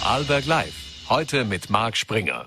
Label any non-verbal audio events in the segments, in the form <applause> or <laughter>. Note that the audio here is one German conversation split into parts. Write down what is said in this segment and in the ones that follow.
Vorarlberg Live. Heute mit Marc Springer.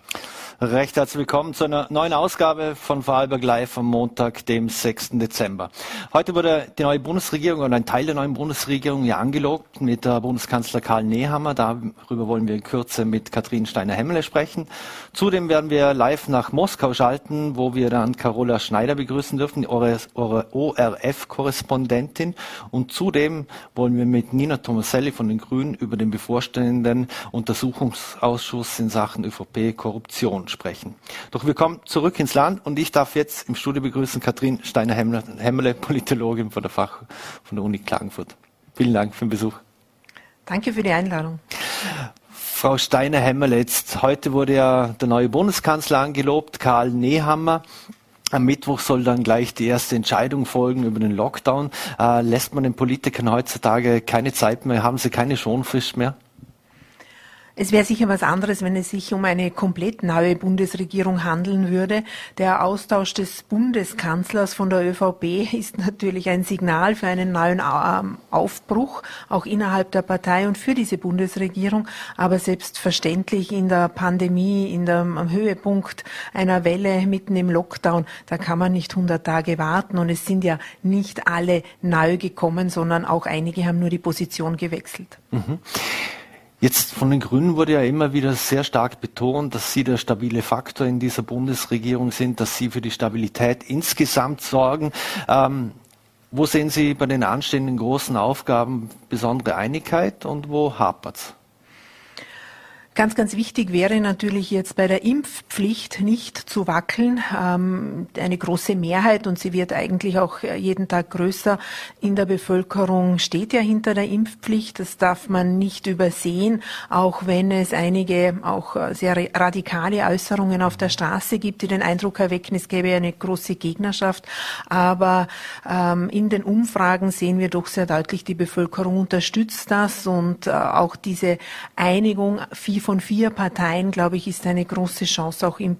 Recht herzlich willkommen zu einer neuen Ausgabe von Vorarlberg Live am Montag, dem 6. Dezember. Heute wurde die neue Bundesregierung oder ein Teil der neuen Bundesregierung ja angelobt mit der Bundeskanzler Karl Nehammer. Darüber wollen wir in Kürze mit Katrin Steiner-Hemmele sprechen. Zudem werden wir live nach Moskau schalten, wo wir dann Carola Schneider begrüßen dürfen, ORF-Korrespondentin. Und zudem wollen wir mit Nina Tomaselli von den Grünen über den bevorstehenden Untersuchungsausschuss in Sachen ÖVP-Korruption sprechen. Doch wir kommen zurück ins Land und ich darf jetzt im Studio begrüßen Katrin Steiner-Hemmele, Politologin von der Fach von der Uni Klagenfurt. Vielen Dank für den Besuch. Danke für die Einladung. Frau Steiner-Hemmele, jetzt heute wurde ja der neue Bundeskanzler angelobt, Karl Nehammer. Am Mittwoch soll dann gleich die erste Entscheidung folgen über den Lockdown. Äh, lässt man den Politikern heutzutage keine Zeit mehr? Haben sie keine Schonfrist mehr? Es wäre sicher was anderes, wenn es sich um eine komplett neue Bundesregierung handeln würde. Der Austausch des Bundeskanzlers von der ÖVP <laughs> ist natürlich ein Signal für einen neuen ähm, Aufbruch, auch innerhalb der Partei und für diese Bundesregierung. Aber selbstverständlich in der Pandemie, in der, am Höhepunkt einer Welle mitten im Lockdown, da kann man nicht 100 Tage warten. Und es sind ja nicht alle neu gekommen, sondern auch einige haben nur die Position gewechselt. Mhm. Jetzt von den Grünen wurde ja immer wieder sehr stark betont, dass sie der stabile Faktor in dieser Bundesregierung sind, dass sie für die Stabilität insgesamt sorgen. Ähm, wo sehen Sie bei den anstehenden großen Aufgaben besondere Einigkeit und wo hapert's? Ganz, ganz wichtig wäre natürlich jetzt bei der Impfpflicht nicht zu wackeln. Ähm, eine große Mehrheit, und sie wird eigentlich auch jeden Tag größer in der Bevölkerung, steht ja hinter der Impfpflicht. Das darf man nicht übersehen, auch wenn es einige auch sehr radikale Äußerungen auf der Straße gibt, die den Eindruck erwecken, es gäbe eine große Gegnerschaft. Aber ähm, in den Umfragen sehen wir doch sehr deutlich, die Bevölkerung unterstützt das und äh, auch diese Einigung, von vier Parteien, glaube ich, ist eine große Chance auch im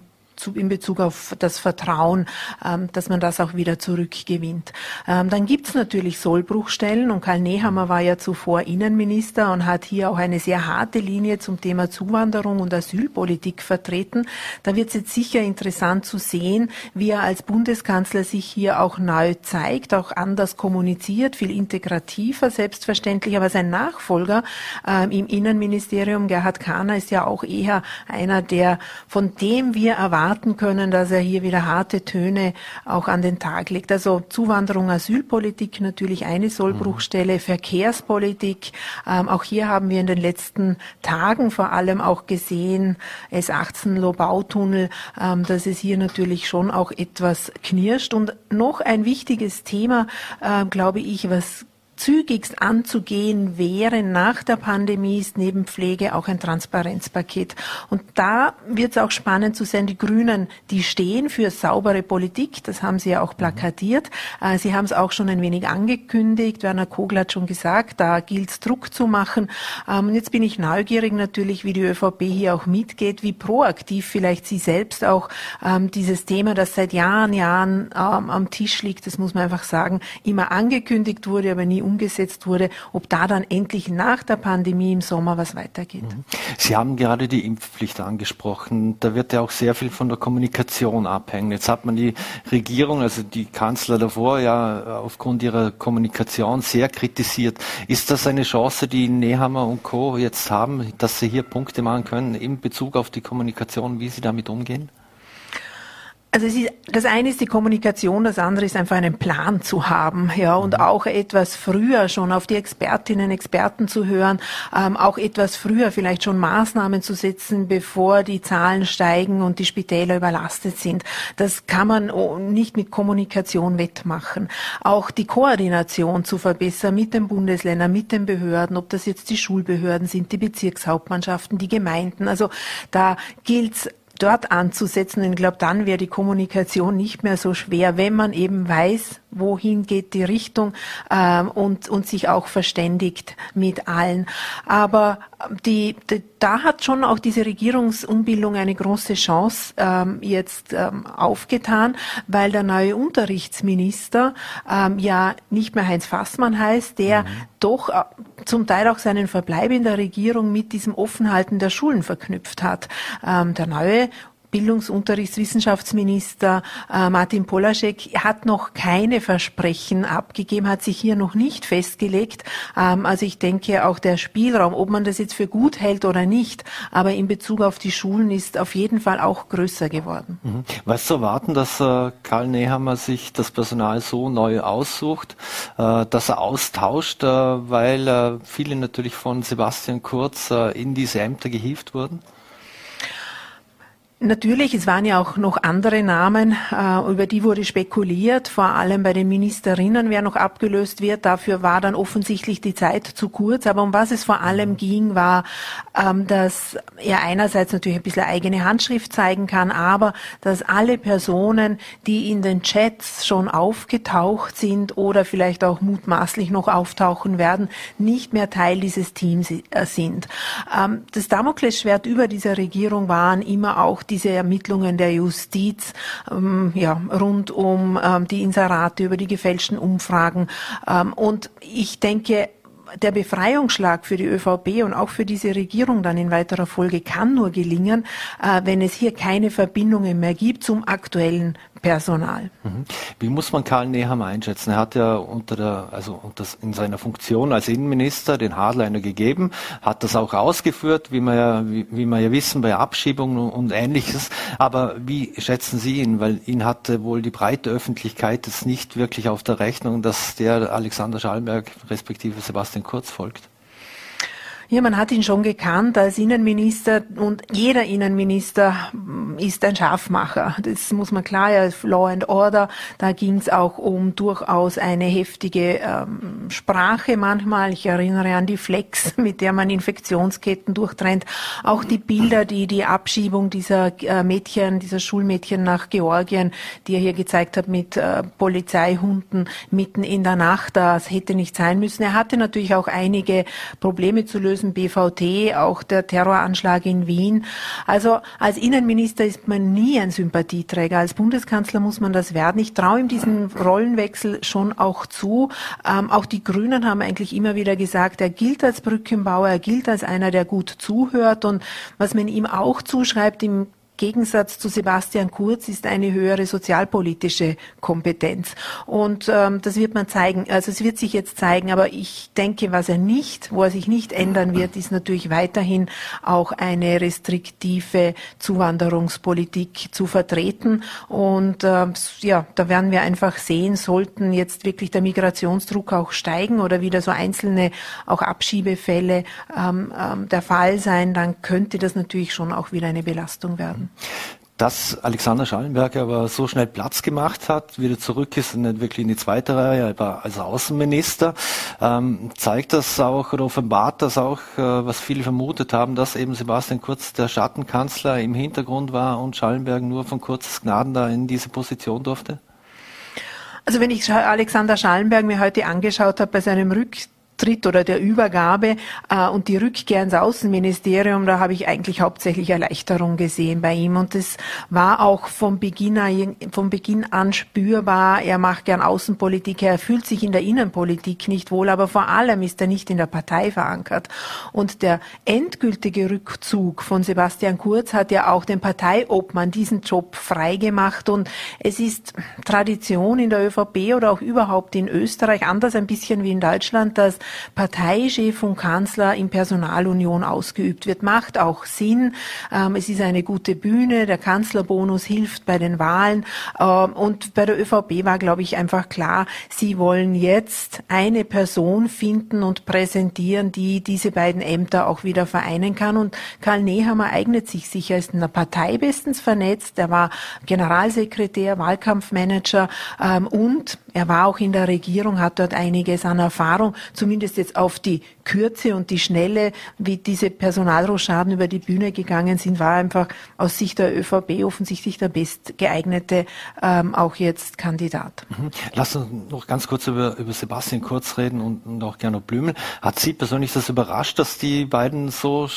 in Bezug auf das Vertrauen, ähm, dass man das auch wieder zurückgewinnt. Ähm, dann gibt es natürlich Sollbruchstellen und Karl Nehammer war ja zuvor Innenminister und hat hier auch eine sehr harte Linie zum Thema Zuwanderung und Asylpolitik vertreten. Da wird es jetzt sicher interessant zu sehen, wie er als Bundeskanzler sich hier auch neu zeigt, auch anders kommuniziert, viel integrativer selbstverständlich, aber sein Nachfolger ähm, im Innenministerium, Gerhard Kahner, ist ja auch eher einer, der von dem wir erwarten, erwarten können, dass er hier wieder harte Töne auch an den Tag legt. Also Zuwanderung, Asylpolitik natürlich eine Sollbruchstelle, mhm. Verkehrspolitik. Ähm, auch hier haben wir in den letzten Tagen vor allem auch gesehen, S18 Lobautunnel, ähm, dass es hier natürlich schon auch etwas knirscht. Und noch ein wichtiges Thema, äh, glaube ich, was zügigst anzugehen wäre nach der Pandemie, ist neben Pflege auch ein Transparenzpaket. Und da wird es auch spannend zu sehen, die Grünen, die stehen für saubere Politik, das haben sie ja auch plakatiert. Äh, sie haben es auch schon ein wenig angekündigt, Werner Kogler hat schon gesagt, da gilt es Druck zu machen. Ähm, und jetzt bin ich neugierig natürlich, wie die ÖVP hier auch mitgeht, wie proaktiv vielleicht sie selbst auch ähm, dieses Thema, das seit Jahren, Jahren ähm, am Tisch liegt, das muss man einfach sagen, immer angekündigt wurde, aber nie umgesetzt wurde, ob da dann endlich nach der Pandemie im Sommer was weitergeht. Mhm. Sie haben gerade die Impfpflicht angesprochen. Da wird ja auch sehr viel von der Kommunikation abhängen. Jetzt hat man die Regierung, also die Kanzler davor, ja aufgrund ihrer Kommunikation sehr kritisiert. Ist das eine Chance, die Nehammer und Co. jetzt haben, dass sie hier Punkte machen können in Bezug auf die Kommunikation, wie sie damit umgehen? Also ist, das eine ist die Kommunikation, das andere ist einfach einen Plan zu haben, ja, und mhm. auch etwas früher schon auf die Expertinnen, Experten zu hören, ähm, auch etwas früher vielleicht schon Maßnahmen zu setzen, bevor die Zahlen steigen und die Spitäler überlastet sind. Das kann man nicht mit Kommunikation wettmachen. Auch die Koordination zu verbessern mit den Bundesländern, mit den Behörden, ob das jetzt die Schulbehörden sind, die Bezirkshauptmannschaften, die Gemeinden. Also da gilt dort anzusetzen. Und ich glaube, dann wäre die Kommunikation nicht mehr so schwer, wenn man eben weiß, wohin geht die Richtung ähm, und, und sich auch verständigt mit allen. Aber die, die, da hat schon auch diese Regierungsumbildung eine große Chance ähm, jetzt ähm, aufgetan, weil der neue Unterrichtsminister ähm, ja nicht mehr Heinz Fassmann heißt, der mhm. doch äh, zum Teil auch seinen Verbleib in der Regierung mit diesem Offenhalten der Schulen verknüpft hat. Ähm, der neue Bildungsunterrichtswissenschaftsminister äh, Martin Polaschek hat noch keine Versprechen abgegeben, hat sich hier noch nicht festgelegt. Ähm, also ich denke auch der Spielraum, ob man das jetzt für gut hält oder nicht, aber in Bezug auf die Schulen ist auf jeden Fall auch größer geworden. Mhm. Was zu erwarten, dass äh, Karl Nehammer sich das Personal so neu aussucht, äh, dass er austauscht, äh, weil äh, viele natürlich von Sebastian Kurz äh, in diese Ämter gehievt wurden? Natürlich, es waren ja auch noch andere Namen, äh, über die wurde spekuliert, vor allem bei den Ministerinnen, wer noch abgelöst wird. Dafür war dann offensichtlich die Zeit zu kurz. Aber um was es vor allem ging, war, ähm, dass er einerseits natürlich ein bisschen eigene Handschrift zeigen kann, aber dass alle Personen, die in den Chats schon aufgetaucht sind oder vielleicht auch mutmaßlich noch auftauchen werden, nicht mehr Teil dieses Teams äh, sind. Ähm, das Damoklesschwert über dieser Regierung waren immer auch die diese Ermittlungen der Justiz ähm, ja, rund um ähm, die Inserate über die gefälschten Umfragen. Ähm, und ich denke, der Befreiungsschlag für die ÖVP und auch für diese Regierung dann in weiterer Folge kann nur gelingen, äh, wenn es hier keine Verbindungen mehr gibt zum aktuellen Personal. Mhm. Wie muss man Karl Nehammer einschätzen? Er hat ja unter der, also unter, in seiner Funktion als Innenminister den Hardliner gegeben, hat das auch ausgeführt, wie wir ja, wie, wie wir ja wissen, bei Abschiebungen und ähnliches. Aber wie schätzen Sie ihn? Weil ihn hatte wohl die breite Öffentlichkeit jetzt nicht wirklich auf der Rechnung, dass der Alexander Schallenberg respektive Sebastian Kurz folgt. Ja, man hat ihn schon gekannt als Innenminister und jeder Innenminister ist ein Scharfmacher. Das muss man klar, ja, Law and Order, da ging es auch um durchaus eine heftige ähm, Sprache manchmal. Ich erinnere an die Flex, <laughs> mit der man Infektionsketten durchtrennt. Auch die Bilder, die die Abschiebung dieser äh, Mädchen, dieser Schulmädchen nach Georgien, die er hier gezeigt hat mit äh, Polizeihunden mitten in der Nacht, das hätte nicht sein müssen. Er hatte natürlich auch einige Probleme zu lösen bösen BVT, auch der Terroranschlag in Wien. Also als Innenminister ist man nie ein Sympathieträger. Als Bundeskanzler muss man das werden. Ich traue ihm diesen Rollenwechsel schon auch zu. Ähm, auch die Grünen haben eigentlich immer wieder gesagt, er gilt als Brückenbauer, er gilt als einer, der gut zuhört. Und was man ihm auch zuschreibt im Gegensatz zu Sebastian Kurz ist eine höhere sozialpolitische Kompetenz. Und ähm, das wird man zeigen, also es wird sich jetzt zeigen, aber ich denke, was er nicht, wo er sich nicht ändern wird, ist natürlich weiterhin auch eine restriktive Zuwanderungspolitik zu vertreten. Und äh, ja, da werden wir einfach sehen, sollten jetzt wirklich der Migrationsdruck auch steigen oder wieder so einzelne auch Abschiebefälle ähm, ähm, der Fall sein, dann könnte das natürlich schon auch wieder eine Belastung werden. Dass Alexander Schallenberg aber so schnell Platz gemacht hat, wieder zurück ist, nicht wirklich in die zweite Reihe, aber als Außenminister, ähm, zeigt das auch oder offenbart das auch, äh, was viele vermutet haben, dass eben Sebastian Kurz der Schattenkanzler im Hintergrund war und Schallenberg nur von Kurzes Gnaden da in diese Position durfte? Also wenn ich Alexander Schallenberg mir heute angeschaut habe bei seinem Rücktritt, Rücktritt oder der Übergabe äh, und die Rückkehr ins Außenministerium, da habe ich eigentlich hauptsächlich Erleichterung gesehen bei ihm. Und das war auch vom Beginn, vom Beginn an spürbar. Er macht gern Außenpolitik, er fühlt sich in der Innenpolitik nicht wohl, aber vor allem ist er nicht in der Partei verankert. Und der endgültige Rückzug von Sebastian Kurz hat ja auch den Parteiobmann diesen Job freigemacht. Und es ist Tradition in der ÖVP oder auch überhaupt in Österreich, anders ein bisschen wie in Deutschland, dass Parteichef und Kanzler in Personalunion ausgeübt wird. Macht auch Sinn. Ähm, es ist eine gute Bühne. Der Kanzlerbonus hilft bei den Wahlen. Ähm, und bei der ÖVP war, glaube ich, einfach klar, sie wollen jetzt eine Person finden und präsentieren, die diese beiden Ämter auch wieder vereinen kann. Und Karl Nehammer eignet sich sicher, ist in der Partei bestens vernetzt. Er war Generalsekretär, Wahlkampfmanager ähm, und Er war auch in der Regierung, hat dort einiges an Erfahrung, zumindest jetzt auf die Kürze und die Schnelle, wie diese Personalrochaden über die Bühne gegangen sind, war einfach aus Sicht der ÖVP offensichtlich der bestgeeignete ähm, auch jetzt Kandidat. Mhm. Lass uns noch ganz kurz über, über Sebastian Kurz reden und, und auch Gernot Blümel. Hat Sie persönlich das überrascht, dass die beiden so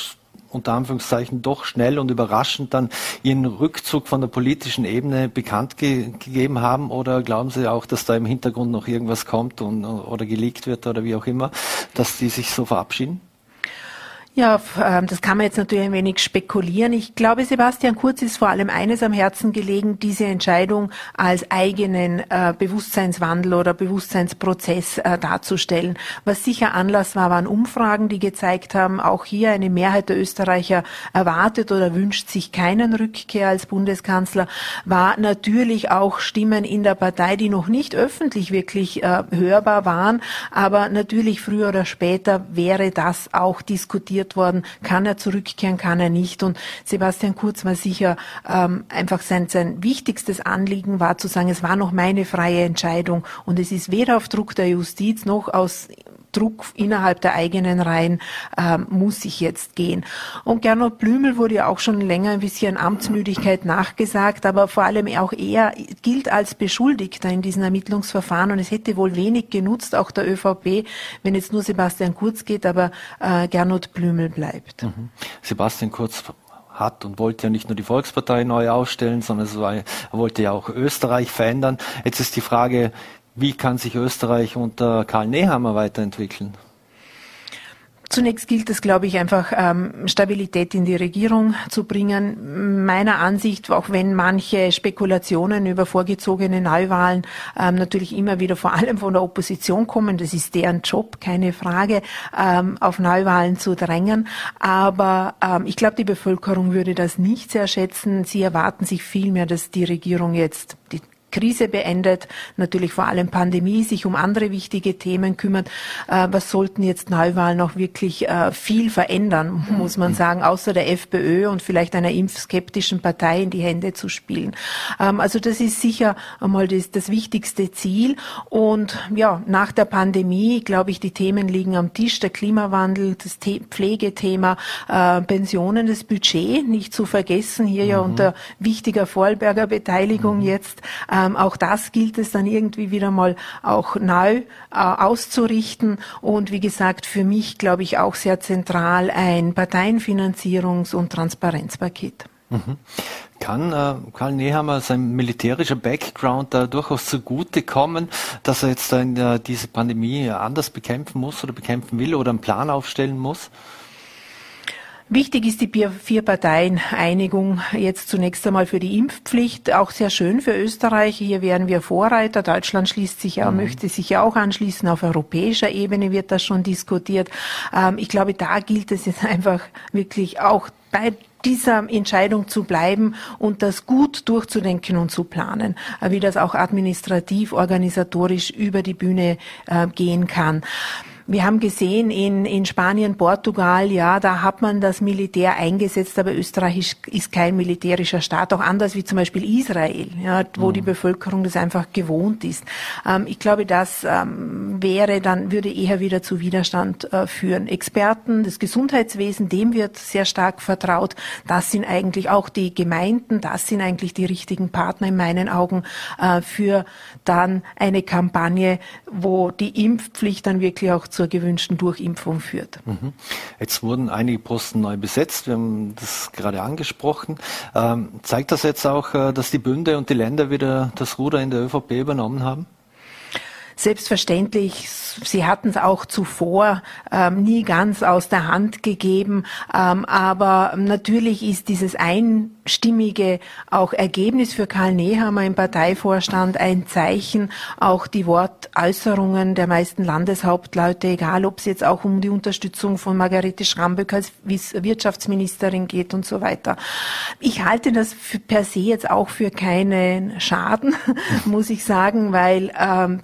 unter Anführungszeichen doch schnell und überraschend dann ihren Rückzug von der politischen Ebene bekannt ge gegeben haben? Oder glauben Sie auch, dass da im Hintergrund noch irgendwas kommt und, oder geleakt wird oder wie auch immer, dass die sich so verabschieden? Ja, ähm, das kann man jetzt natürlich ein wenig spekulieren. Ich glaube, Sebastian Kurz ist vor allem eines am Herzen gelegen, diese Entscheidung als eigenen äh, Bewusstseinswandel oder Bewusstseinsprozess äh, darzustellen. Was sicher Anlass war, waren Umfragen, die gezeigt haben, auch hier eine Mehrheit der Österreicher erwartet oder wünscht sich keinen Rückkehr als Bundeskanzler, war natürlich auch Stimmen in der Partei, die noch nicht öffentlich wirklich äh, hörbar waren, aber natürlich früher oder später wäre das auch diskutiert diskutiert worden, kann er zurückkehren, kann er nicht. Und Sebastian Kurz war sicher ähm, einfach sein, sein wichtigstes Anliegen war zu sagen, es war noch meine freie Entscheidung und es ist weder auf Druck der Justiz noch aus Druck innerhalb der eigenen Reihen äh, muss ich jetzt gehen. Und Gernot Blümel wurde ja auch schon länger ein bisschen Amtsmüdigkeit nachgesagt, aber vor allem auch er gilt als Beschuldigter in diesen Ermittlungsverfahren und es hätte wohl wenig genutzt, auch der ÖVP, wenn jetzt nur Sebastian Kurz geht, aber äh, Gernot Blümel bleibt. Mhm. Sebastian Kurz hat und wollte ja nicht nur die Volkspartei neu ausstellen, sondern war, er wollte ja auch Österreich verändern. Jetzt ist die Frage, wie kann sich Österreich unter Karl Nehammer weiterentwickeln? Zunächst gilt es, glaube ich, einfach ähm, Stabilität in die Regierung zu bringen. Meiner Ansicht, auch wenn manche Spekulationen über vorgezogene Neuwahlen ähm, natürlich immer wieder vor allem von der Opposition kommen, das ist deren Job, keine Frage, ähm, auf Neuwahlen zu drängen. Aber ich glaube, die Bevölkerung würde das nicht sehr schätzen. Sie erwarten sich vielmehr, dass die Regierung jetzt die Krise beendet, natürlich vor allem Pandemie, sich um andere wichtige Themen kümmert. Äh, was sollten jetzt Neuwahlen noch wirklich äh, viel verändern, muss man sagen, außer der FPÖ und vielleicht einer impfskeptischen Partei in die Hände zu spielen. Ähm, also das ist sicher einmal das, das wichtigste Ziel. Und ja, nach der Pandemie, glaube ich, die Themen liegen am Tisch. Der Klimawandel, das The Pflegethema, äh, Pensionen, das Budget, nicht zu vergessen, hier mhm. ja unter wichtiger Vorarlberger Beteiligung mhm. jetzt. Ähm, auch das gilt es dann irgendwie wieder mal auch neu äh, auszurichten. Und wie gesagt, für mich glaube ich auch sehr zentral ein Parteienfinanzierungs- und Transparenzpaket. Mhm. Kann äh, Karl Nehammer sein militärischer Background da durchaus zugute kommen, dass er jetzt dann, äh, diese Pandemie anders bekämpfen muss oder bekämpfen will oder einen Plan aufstellen muss? Wichtig ist die Vier-Parteien-Einigung jetzt zunächst einmal für die Impfpflicht. Auch sehr schön für Österreich. Hier wären wir Vorreiter. Deutschland schließt sich ja, mhm. möchte sich ja auch anschließen. Auf europäischer Ebene wird das schon diskutiert. Ähm, ich glaube, da gilt es jetzt <laughs> einfach wirklich auch bei dieser Entscheidung zu bleiben und das gut durchzudenken und zu planen, äh, wie das auch administrativ, organisatorisch über die Bühne äh, gehen kann. Wir haben gesehen in, in Spanien, Portugal, ja, da hat man das Militär eingesetzt, aber Österreich ist, kein militärischer Staat, auch anders wie zum Beispiel Israel, ja, wo mhm. die Bevölkerung das einfach gewohnt ist. Ähm, ich glaube, das ähm, wäre dann, würde eher wieder zu Widerstand äh, führen. Experten, das Gesundheitswesen, dem wird sehr stark vertraut. Das sind eigentlich auch die Gemeinden, das sind eigentlich die richtigen Partner in meinen Augen äh, für dann eine Kampagne, wo die Impfpflicht dann wirklich auch zur gewünschten Durchimpfung führt. Mhm. Jetzt wurden einige Posten neu besetzt. Wir haben das gerade angesprochen. Ähm, zeigt das jetzt auch, äh, dass die Bünde und die Länder wieder das Ruder in der ÖVP übernommen haben? Selbstverständlich, sie hatten es auch zuvor ähm, nie ganz aus der Hand gegeben, ähm, aber natürlich ist dieses einstimmige auch Ergebnis für Karl Nehammer im Parteivorstand ein Zeichen, auch die Wortäußerungen der meisten Landeshauptleute, egal ob es jetzt auch um die Unterstützung von Margarete Schramböck als Wirtschaftsministerin geht und so weiter. Ich halte das per se jetzt auch für keinen Schaden, <laughs> muss ich sagen, weil ähm,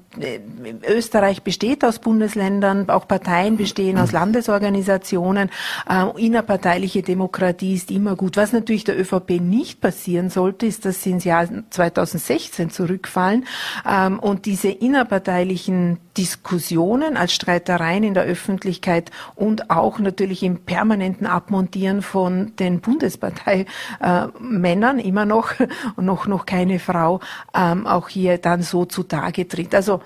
Österreich besteht aus Bundesländern, auch Parteien bestehen aus Landesorganisationen. Äh, innerparteiliche Demokratie ist immer gut. Was natürlich der ÖVP nicht passieren sollte, ist, dass sie ins Jahr 2016 zurückfallen ähm, und diese innerparteilichen Diskussionen als Streitereien in der Öffentlichkeit und auch natürlich im permanenten Abmontieren von den Bundesparteimännern äh, immer noch <laughs> und noch noch keine Frau ähm, auch hier dann so zutage tritt. Also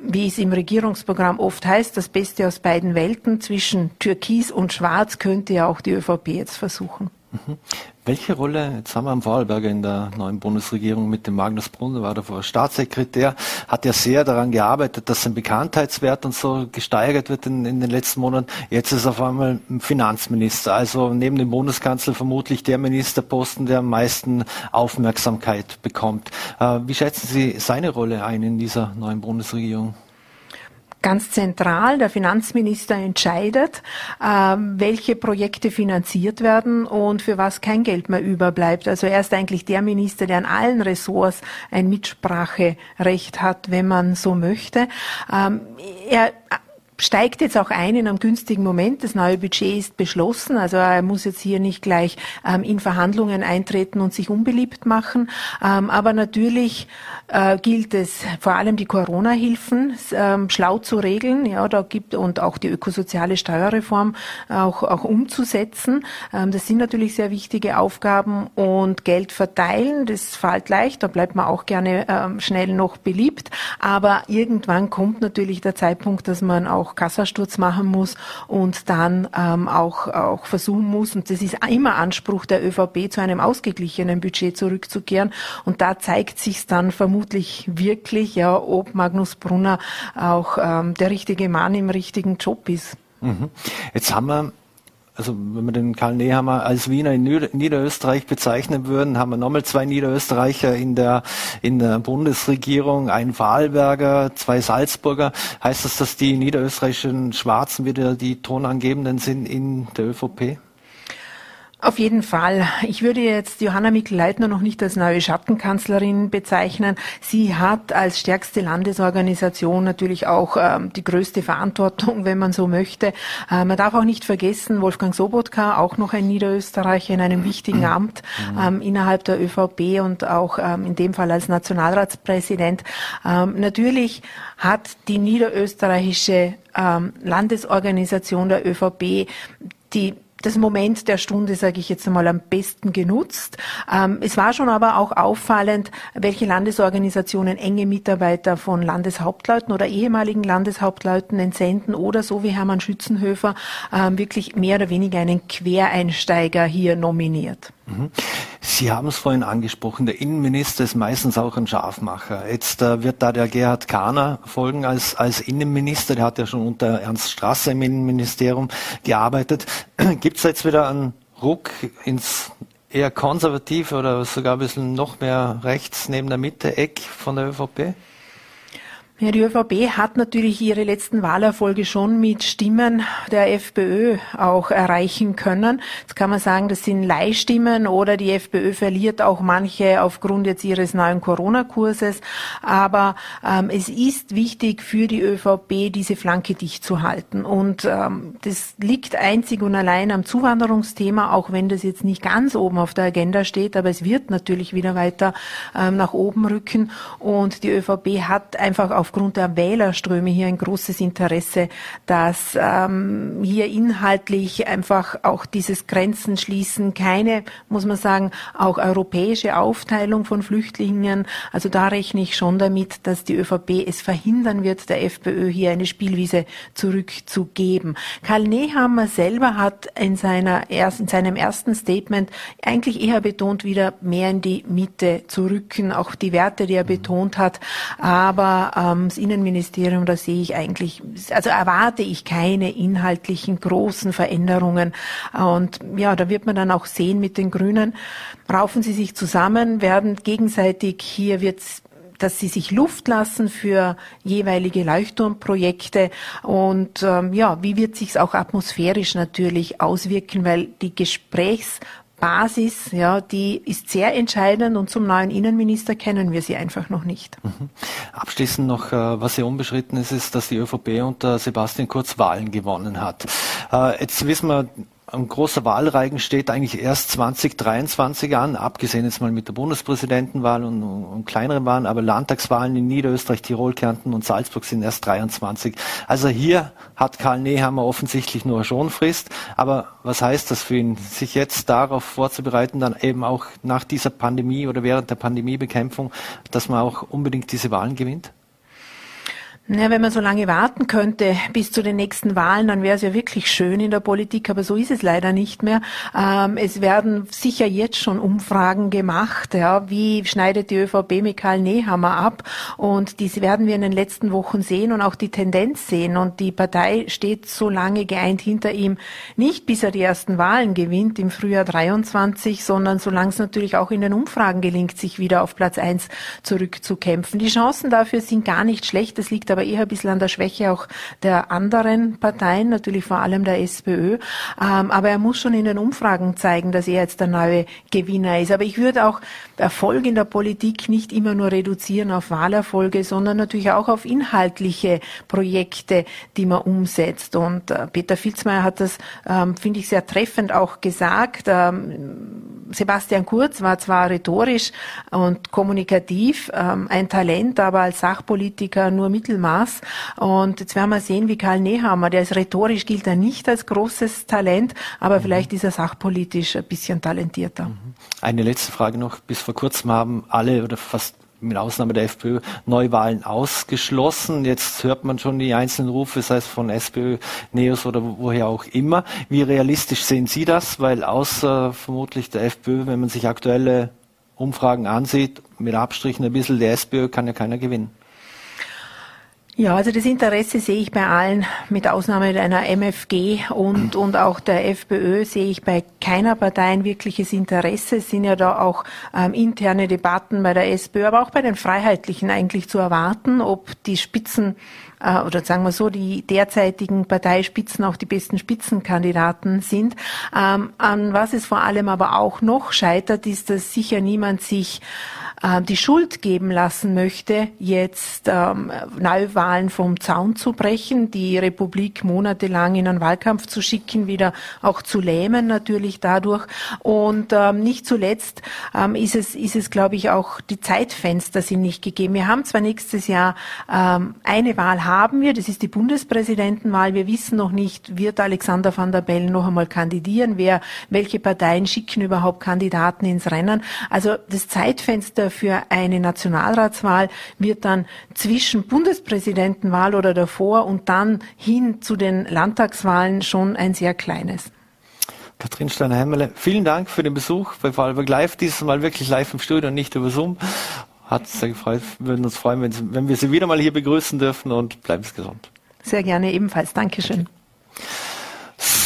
wie es im Regierungsprogramm oft heißt, das Beste aus beiden Welten zwischen Türkis und Schwarz könnte ja auch die ÖVP jetzt versuchen. Mhm. Welche Rolle, jetzt haben wir am Vorarlberger in der neuen Bundesregierung mit dem Magnus Brunner, war davor Staatssekretär, hat ja sehr daran gearbeitet, dass sein Bekanntheitswert und so gesteigert wird in, in den letzten Monaten. Jetzt ist er auf einmal Finanzminister, also neben dem Bundeskanzler vermutlich der Ministerposten, der am meisten Aufmerksamkeit bekommt. Äh, wie schätzen Sie seine Rolle ein in dieser neuen Bundesregierung? Ganz zentral. Der Finanzminister entscheidet, äh, welche Projekte finanziert werden und für was kein Geld mehr überbleibt. Also er ist eigentlich der Minister, der an allen Ressorts ein Mitspracherecht hat, wenn man so möchte. Ähm, er steigt jetzt auch ein in einem günstigen Moment. Das neue Budget ist beschlossen. Also er muss jetzt hier nicht gleich ähm, in Verhandlungen eintreten und sich unbeliebt machen. Ähm, aber natürlich äh, gilt es vor allem die Corona-Hilfen ähm, schlau zu regeln. Ja, da gibt und auch die ökosoziale Steuerreform auch, auch umzusetzen. Ähm, das sind natürlich sehr wichtige Aufgaben und Geld verteilen. Das fällt leicht. Da bleibt man auch gerne ähm, schnell noch beliebt. Aber irgendwann kommt natürlich der Zeitpunkt, dass man auch auch Kassasturz machen muss und dann ähm, auch, auch versuchen muss, und das ist immer Anspruch der ÖVP, zu einem ausgeglichenen Budget zurückzukehren. Und da zeigt sich dann vermutlich wirklich, ja, ob Magnus Brunner auch ähm, der richtige Mann im richtigen Job ist. Mhm. Jetzt haben wir also wenn wir den Karl Nehammer als Wiener in Niederösterreich bezeichnen würden, haben wir nochmal zwei Niederösterreicher in der, in der Bundesregierung, ein Vorarlberger, zwei Salzburger. Heißt das, dass die niederösterreichischen Schwarzen wieder die Tonangebenden sind in der ÖVP? Auf jeden Fall. Ich würde jetzt Johanna Mikl-Leitner noch nicht als neue Schattenkanzlerin bezeichnen. Sie hat als stärkste Landesorganisation natürlich auch ähm, die größte Verantwortung, <laughs> wenn man so möchte. Äh, man darf auch nicht vergessen, Wolfgang Sobotka, auch noch ein Niederösterreicher in einem wichtigen Amt ähm, innerhalb der ÖVP und auch ähm, in dem Fall als Nationalratspräsident. Ähm, natürlich hat die niederösterreichische ähm, Landesorganisation der ÖVP die das Moment der Stunde, sage ich jetzt einmal, am besten genutzt. Ähm, es war schon aber auch auffallend, welche Landesorganisationen enge Mitarbeiter von Landeshauptleuten oder ehemaligen Landeshauptleuten entsenden oder so wie Hermann Schützenhöfer ähm, wirklich mehr oder weniger einen Quereinsteiger hier nominiert. Mhm. Sie haben es vorhin angesprochen, der Innenminister ist meistens auch ein Scharfmacher. Jetzt äh, wird da der Gerhard Kahner folgen als, als Innenminister, der hat ja schon unter Ernst Strasser im Innenministerium gearbeitet. <clears throat> Gibt es jetzt wieder einen Ruck ins eher konservative oder sogar ein bisschen noch mehr rechts neben der Mitte Eck von der ÖVP? Ja, die ÖVP hat natürlich ihre letzten Wahlerfolge schon mit Stimmen der FPÖ auch erreichen können. Jetzt kann man sagen, das sind Leihstimmen oder die FPÖ verliert auch manche aufgrund jetzt ihres neuen Corona-Kurses. Aber ähm, es ist wichtig für die ÖVP, diese Flanke dicht zu halten. Und ähm, das liegt einzig und allein am Zuwanderungsthema, auch wenn das jetzt nicht ganz oben auf der Agenda steht. Aber es wird natürlich wieder weiter ähm, nach oben rücken. Und die ÖVP hat einfach auf aufgrund der Wählerströme hier ein großes Interesse, dass ähm, hier inhaltlich einfach auch dieses Grenzen schließen, keine, muss man sagen, auch europäische Aufteilung von Flüchtlingen. Also da rechne ich schon damit, dass die ÖVP es verhindern wird, der FPÖ hier eine Spielwiese zurückzugeben. Karl Nehammer selber hat in, seiner erst, in seinem ersten Statement eigentlich eher betont, wieder mehr in die Mitte zu rücken, auch die Werte, die er betont hat. Aber ähm, das Innenministerium, da sehe ich eigentlich, also erwarte ich keine inhaltlichen großen Veränderungen. Und ja, da wird man dann auch sehen mit den Grünen, raufen sie sich zusammen, werden gegenseitig, hier wird's dass sie sich Luft lassen für jeweilige Leuchtturmprojekte und ähm, ja, wie wird sich's auch atmosphärisch natürlich auswirken, weil die Gesprächs Basis, ja, die ist sehr entscheidend und zum neuen Innenminister kennen wir sie einfach noch nicht. Mhm. Abschließend noch, äh, was hier unbeschritten ist, ist, dass die ÖVP unter Sebastian Kurz Wahlen gewonnen hat. Äh, jetzt wissen wir, ein großer Wahlreigen steht eigentlich erst 2023 an, abgesehen jetzt mal mit der Bundespräsidentenwahl und, und kleineren Wahlen, aber Landtagswahlen in Niederösterreich, Tirol, Kärnten und Salzburg sind erst 23. Also hier hat Karl Nehammer offensichtlich nur Schonfrist. Aber was heißt das für ihn, sich jetzt darauf vorzubereiten, dann eben auch nach dieser Pandemie oder während der Pandemiebekämpfung, dass man auch unbedingt diese Wahlen gewinnt? Ja, wenn man so lange warten könnte bis zu den nächsten Wahlen, dann wäre es ja wirklich schön in der Politik, aber so ist es leider nicht mehr. Ähm, es werden sicher jetzt schon Umfragen gemacht, ja, wie schneidet die ÖVP mit Karl Nehammer ab und dies werden wir in den letzten Wochen sehen und auch die Tendenz sehen und die Partei steht so lange geeint hinter ihm, nicht bis er die ersten Wahlen gewinnt im Frühjahr 23, sondern solange es natürlich auch in den Umfragen gelingt, sich wieder auf Platz eins zurückzukämpfen. Die Chancen dafür sind gar nicht schlecht, das liegt aber eher ein bisschen an der Schwäche auch der anderen Parteien, natürlich vor allem der SPÖ. Ähm, aber er muss schon in den Umfragen zeigen, dass er jetzt der neue Gewinner ist. Aber ich würde auch Erfolg in der Politik nicht immer nur reduzieren auf Wahlerfolge, sondern natürlich auch auf inhaltliche Projekte, die man umsetzt. Und äh, Peter Filzmeier hat das, ähm, finde ich, sehr treffend auch gesagt. Ähm, Sebastian Kurz war zwar rhetorisch und kommunikativ ein Talent, aber als Sachpolitiker nur Mittelmaß. Und jetzt werden wir sehen, wie Karl Nehammer, der ist rhetorisch gilt er nicht als großes Talent, aber mhm. vielleicht ist er sachpolitisch ein bisschen talentierter. Mhm. Eine letzte Frage noch. Bis vor kurzem haben alle oder fast mit Ausnahme der FPÖ Neuwahlen ausgeschlossen. Jetzt hört man schon die einzelnen Rufe, sei es von SPÖ, NEOS oder woher auch immer. Wie realistisch sehen Sie das? Weil außer vermutlich der FPÖ, wenn man sich aktuelle Umfragen ansieht, mit Abstrichen ein bisschen der SPÖ kann ja keiner gewinnen. Ja, also das Interesse sehe ich bei allen, mit Ausnahme einer MFG und, und auch der FPÖ sehe ich bei keiner Partei ein wirkliches Interesse. Es sind ja da auch ähm, interne Debatten bei der SPÖ, aber auch bei den Freiheitlichen eigentlich zu erwarten, ob die Spitzen äh, oder sagen wir so, die derzeitigen Parteispitzen auch die besten Spitzenkandidaten sind. Ähm, an was es vor allem aber auch noch scheitert, ist, dass sicher niemand sich äh, die Schuld geben lassen möchte, jetzt ähm, Neuwahlen vom Zaun zu brechen, die Republik monatelang in einen Wahlkampf zu schicken, wieder auch zu lähmen natürlich dadurch. Und ähm, nicht zuletzt ähm, ist es, ist es, glaube ich, auch die Zeitfenster sind nicht gegeben. Wir haben zwar nächstes Jahr ähm, eine Wahl haben wir, das ist die Bundespräsidentenwahl. Wir wissen noch nicht, wird Alexander van der Bellen noch einmal kandidieren, wer, welche Parteien schicken überhaupt Kandidaten ins Rennen. Also das Zeitfenster für eine Nationalratswahl wird dann zwischen Bundespräsidentenwahl oder davor und dann hin zu den Landtagswahlen schon ein sehr kleines. Katrin Steiner-Hämmerle, vielen Dank für den Besuch bei Vorarlberg Live, dieses Mal wirklich live im Studio und nicht über Zoom. Hat sehr gefreut, würden uns freuen, wenn, Sie, wenn wir Sie wieder mal hier begrüßen dürfen und bleiben Sie gesund. Sehr gerne ebenfalls. Dankeschön. Danke.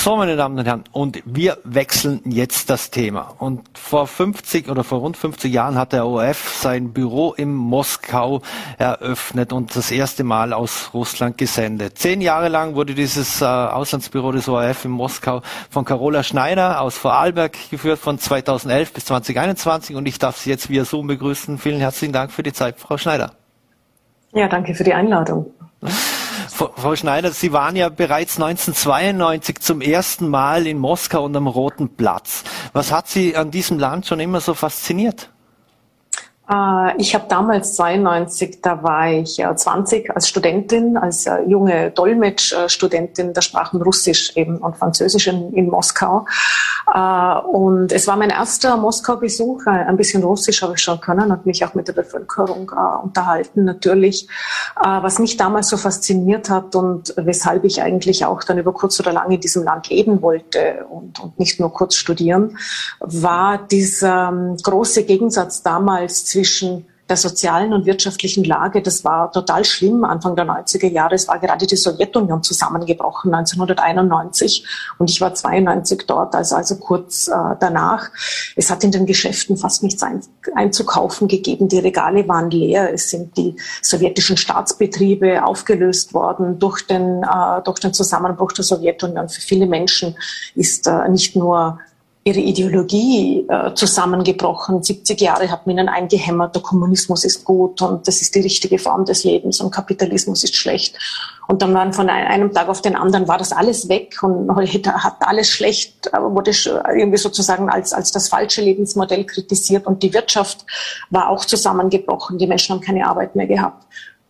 So, meine Damen und Herren, und wir wechseln jetzt das Thema. Und vor 50 oder vor rund 50 Jahren hat der ORF sein Büro in Moskau eröffnet und das erste Mal aus Russland gesendet. Zehn Jahre lang wurde dieses äh, Auslandsbüro des ORF in Moskau von Carola Schneider aus Vorarlberg geführt von 2011 bis 2021 und ich darf Sie jetzt via Zoom begrüßen. Vielen herzlichen Dank für die Zeit, Frau Schneider. Ja, danke für die Einladung. Frau Schneider, Sie waren ja bereits 1992 zum ersten Mal in Moskau und am Roten Platz. Was hat Sie an diesem Land schon immer so fasziniert? Äh, ich habe damals 92, da war ich 20 als Studentin, als äh, junge Dolmetsch-Studentin der Sprachen Russisch eben und Französisch in, in, Moskau. Äh, und es war mein erster Moskau-Besuch. Ein bisschen Russisch habe ich schon können und mich auch mit der Bevölkerung unterhalten, natürlich. Was mich damals so fasziniert hat und weshalb ich eigentlich auch dann über kurz oder lang in diesem Land leben wollte und, und nicht nur kurz studieren, war dieser ähm, große Gegensatz damals zwischen der sozialen und wirtschaftlichen Lage. Das war total schlimm. Anfang der 90er Jahre, es war gerade die Sowjetunion zusammengebrochen, 1991. Und ich war 92 dort, also, also kurz äh, danach. Es hat in den Geschäften fast nichts ein, einzukaufen gegeben. Die Regale waren leer. Es sind die sowjetischen Staatsbetriebe aufgelöst worden durch den, äh, durch den Zusammenbruch der Sowjetunion. Für viele Menschen ist äh, nicht nur ihre Ideologie äh, zusammengebrochen. 70 Jahre hat man ihnen eingehämmert, der Kommunismus ist gut und das ist die richtige Form des Lebens und Kapitalismus ist schlecht. Und dann waren von einem Tag auf den anderen war das alles weg und hat alles schlecht, wurde irgendwie sozusagen als, als das falsche Lebensmodell kritisiert und die Wirtschaft war auch zusammengebrochen. Die Menschen haben keine Arbeit mehr gehabt.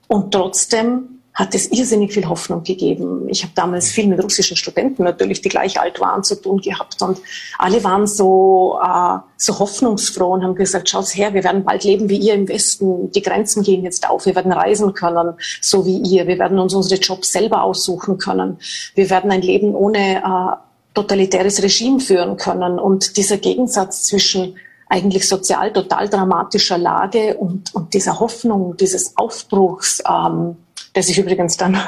Und trotzdem hat es irrsinnig viel Hoffnung gegeben. Ich habe damals viel mit russischen Studenten natürlich, die gleich alt waren, zu tun gehabt. Und alle waren so, äh, so hoffnungsfroh und haben gesagt, schaut her, wir werden bald leben wie ihr im Westen, die Grenzen gehen jetzt auf, wir werden reisen können, so wie ihr, wir werden uns unsere Jobs selber aussuchen können, wir werden ein Leben ohne äh, totalitäres Regime führen können. Und dieser Gegensatz zwischen eigentlich sozial total dramatischer Lage und, und dieser Hoffnung, dieses Aufbruchs, ähm, der sich übrigens dann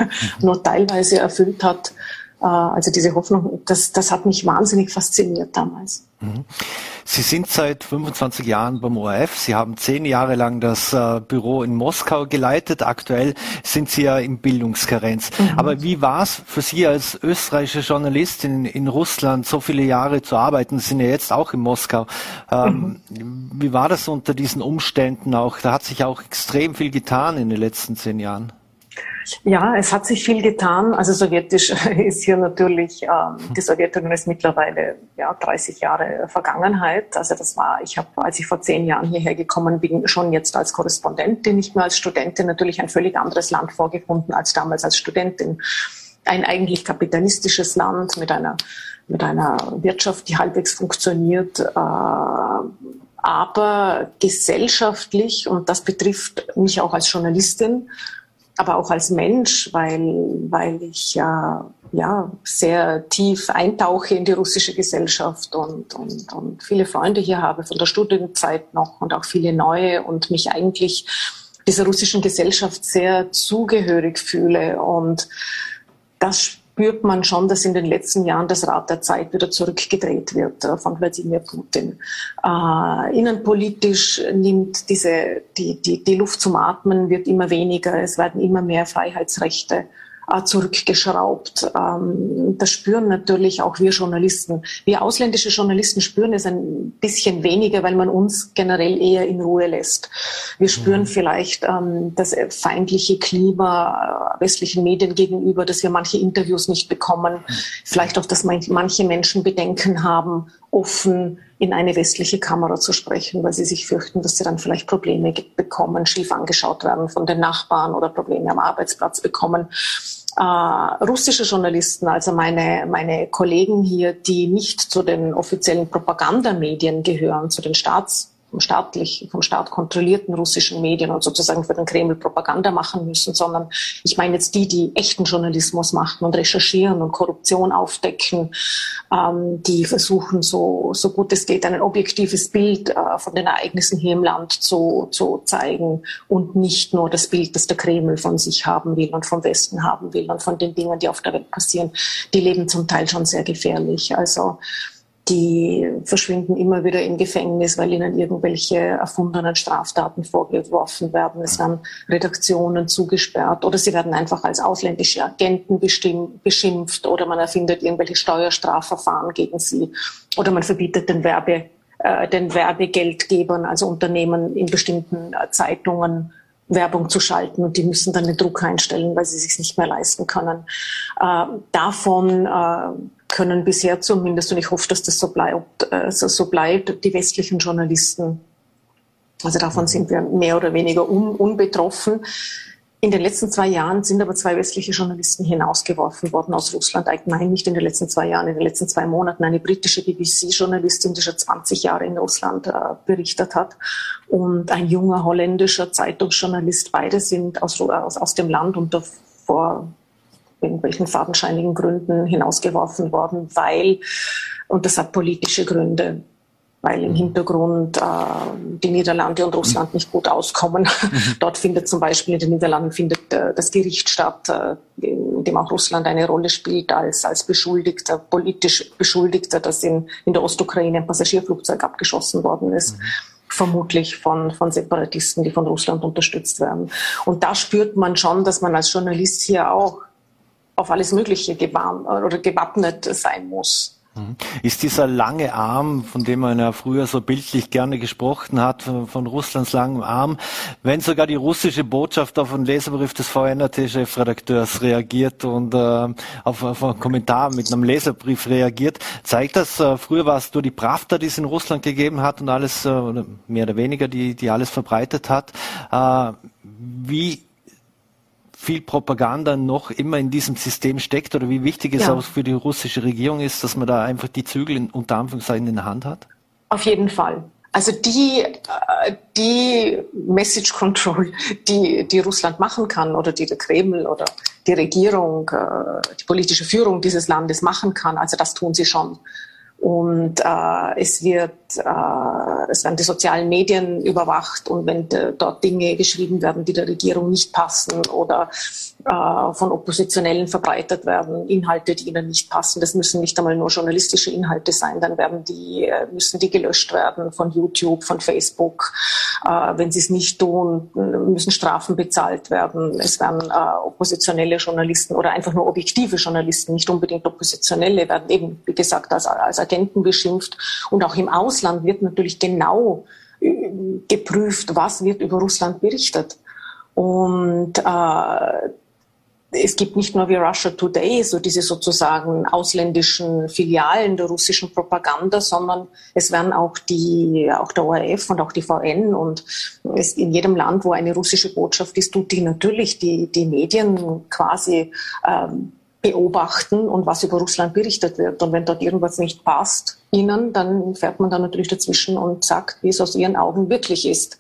nur teilweise erfüllt hat. Äh, also diese Hoffnung, das, das hat mich wahnsinnig fasziniert damals. Mhm. Sie sind seit 25 Jahren beim ORF. Sie haben zehn Jahre lang das äh, Büro in Moskau geleitet. Aktuell sind Sie ja in Bildungskarenz. Mhm. Aber wie war es für Sie als österreichische Journalistin in Russland so viele Jahre zu arbeiten? Sie sind ja jetzt auch in Moskau. Ähm, mhm. Wie war das unter diesen Umständen auch? Da hat sich auch extrem viel getan in den letzten zehn Jahren. Ja, es hat sich viel getan. Also sowjetisch <laughs> ist hier natürlich, ähm, die Sowjetunion ist mittlerweile ja 30 Jahre Vergangenheit. Also das war, ich habe, als ich vor zehn Jahren hierher gekommen bin, schon jetzt als Korrespondentin, nicht mehr als Studentin, natürlich ein völlig anderes Land vorgefunden als damals als Studentin. Ein eigentlich kapitalistisches Land mit einer mit einer Wirtschaft, die halbwegs funktioniert, äh, aber gesellschaftlich, und das betrifft mich auch als Journalistin, aber auch als Mensch, weil, weil ich ja, ja sehr tief eintauche in die russische Gesellschaft und, und, und viele Freunde hier habe von der Studienzeit noch und auch viele neue und mich eigentlich dieser russischen Gesellschaft sehr zugehörig fühle. Und das spürt man schon, dass in den letzten Jahren das Rad der Zeit wieder zurückgedreht wird von Wladimir Putin. Äh, innenpolitisch nimmt diese, die, die, die Luft zum Atmen wird immer weniger. Es werden immer mehr Freiheitsrechte zurückgeschraubt. Ähm, das spüren natürlich auch wir Journalisten. Wir ausländische Journalisten spüren es ein bisschen weniger, weil man uns generell eher in Ruhe lässt. Wir spüren mhm. vielleicht ähm, das feindliche Klima äh, westlichen Medien gegenüber, dass wir manche Interviews nicht bekommen. Mhm. Vielleicht auch, dass manche Menschen Bedenken haben, offen in eine westliche Kamera zu sprechen, weil sie sich fürchten, dass sie dann vielleicht Probleme bekommen, schief angeschaut werden von den Nachbarn oder Probleme am Arbeitsplatz bekommen. Äh, russische Journalisten, also meine, meine Kollegen hier, die nicht zu den offiziellen Propagandamedien gehören, zu den Staats vom staatlich, vom Staat kontrollierten russischen Medien und sozusagen für den Kreml Propaganda machen müssen, sondern ich meine jetzt die, die echten Journalismus machen und recherchieren und Korruption aufdecken, ähm, die versuchen, so, so gut es geht, ein objektives Bild äh, von den Ereignissen hier im Land zu, zu zeigen und nicht nur das Bild, das der Kreml von sich haben will und vom Westen haben will und von den Dingen, die auf der Welt passieren. Die leben zum Teil schon sehr gefährlich. Also die verschwinden immer wieder im Gefängnis, weil ihnen irgendwelche erfundenen Straftaten vorgeworfen werden. Es werden Redaktionen zugesperrt oder sie werden einfach als ausländische Agenten beschimpft oder man erfindet irgendwelche Steuerstrafverfahren gegen sie oder man verbietet den Werbe äh, den Werbegeldgebern, also Unternehmen in bestimmten Zeitungen Werbung zu schalten und die müssen dann den Druck einstellen, weil sie sich nicht mehr leisten können. Äh, davon äh, können bisher zumindest, und ich hoffe, dass das so bleibt, äh, so, so bleibt, die westlichen Journalisten. Also davon sind wir mehr oder weniger un, unbetroffen. In den letzten zwei Jahren sind aber zwei westliche Journalisten hinausgeworfen worden aus Russland. Nein, nicht in den letzten zwei Jahren, in den letzten zwei Monaten. Eine britische BBC-Journalistin, die schon 20 Jahre in Russland äh, berichtet hat, und ein junger holländischer Zeitungsjournalist. Beide sind aus, aus, aus dem Land und vor irgendwelchen fadenscheinigen Gründen hinausgeworfen worden, weil, und das hat politische Gründe, weil im mhm. Hintergrund äh, die Niederlande und Russland nicht gut auskommen. Mhm. <laughs> Dort findet zum Beispiel in den Niederlanden findet äh, das Gericht statt, äh, in dem auch Russland eine Rolle spielt als, als Beschuldigter, politisch Beschuldigter, dass in, in der Ostukraine ein Passagierflugzeug abgeschossen worden ist. Mhm vermutlich von, von Separatisten, die von Russland unterstützt werden. Und da spürt man schon, dass man als Journalist hier auch auf alles Mögliche gewappnet sein muss. Mhm. Ist dieser lange Arm, von dem man ja früher so bildlich gerne gesprochen hat, von, Russlands langem Arm, wenn sogar die russische Botschaft auf einen Leserbrief des VNRT-Chefredakteurs reagiert und äh, auf, auf einen Kommentar mit einem Leserbrief reagiert, zeigt das, äh, früher war es nur die Pravda, die es in Russland gegeben hat und alles, äh, mehr oder weniger, die, die alles verbreitet hat. Äh, wie viel Propaganda noch immer in diesem System steckt oder wie wichtig es ja. auch für die russische Regierung ist, dass man da einfach die Zügel in, unter Anführungszeichen in der Hand hat? Auf jeden Fall. Also die, äh, die Message Control, die, die Russland machen kann oder die der Kreml oder die Regierung, äh, die politische Führung dieses Landes machen kann, also das tun sie schon. Und äh, es wird, äh, es werden die sozialen Medien überwacht und wenn de, dort Dinge geschrieben werden, die der Regierung nicht passen oder äh, von Oppositionellen verbreitet werden, Inhalte, die ihnen nicht passen, das müssen nicht einmal nur journalistische Inhalte sein, dann werden die, äh, müssen die gelöscht werden von YouTube, von Facebook. Äh, wenn sie es nicht tun, müssen Strafen bezahlt werden. Es werden äh, oppositionelle Journalisten oder einfach nur objektive Journalisten, nicht unbedingt oppositionelle, werden eben, wie gesagt, als, als Agenten beschimpft. Und auch im Ausland wird natürlich genau äh, geprüft, was wird über Russland berichtet. Und äh, es gibt nicht nur wie Russia Today, so diese sozusagen ausländischen Filialen der russischen Propaganda, sondern es werden auch die, auch der ORF und auch die VN und es, in jedem Land, wo eine russische Botschaft ist, tut die natürlich die, die Medien quasi ähm, beobachten und was über Russland berichtet wird. Und wenn dort irgendwas nicht passt ihnen, dann fährt man da natürlich dazwischen und sagt, wie es aus ihren Augen wirklich ist.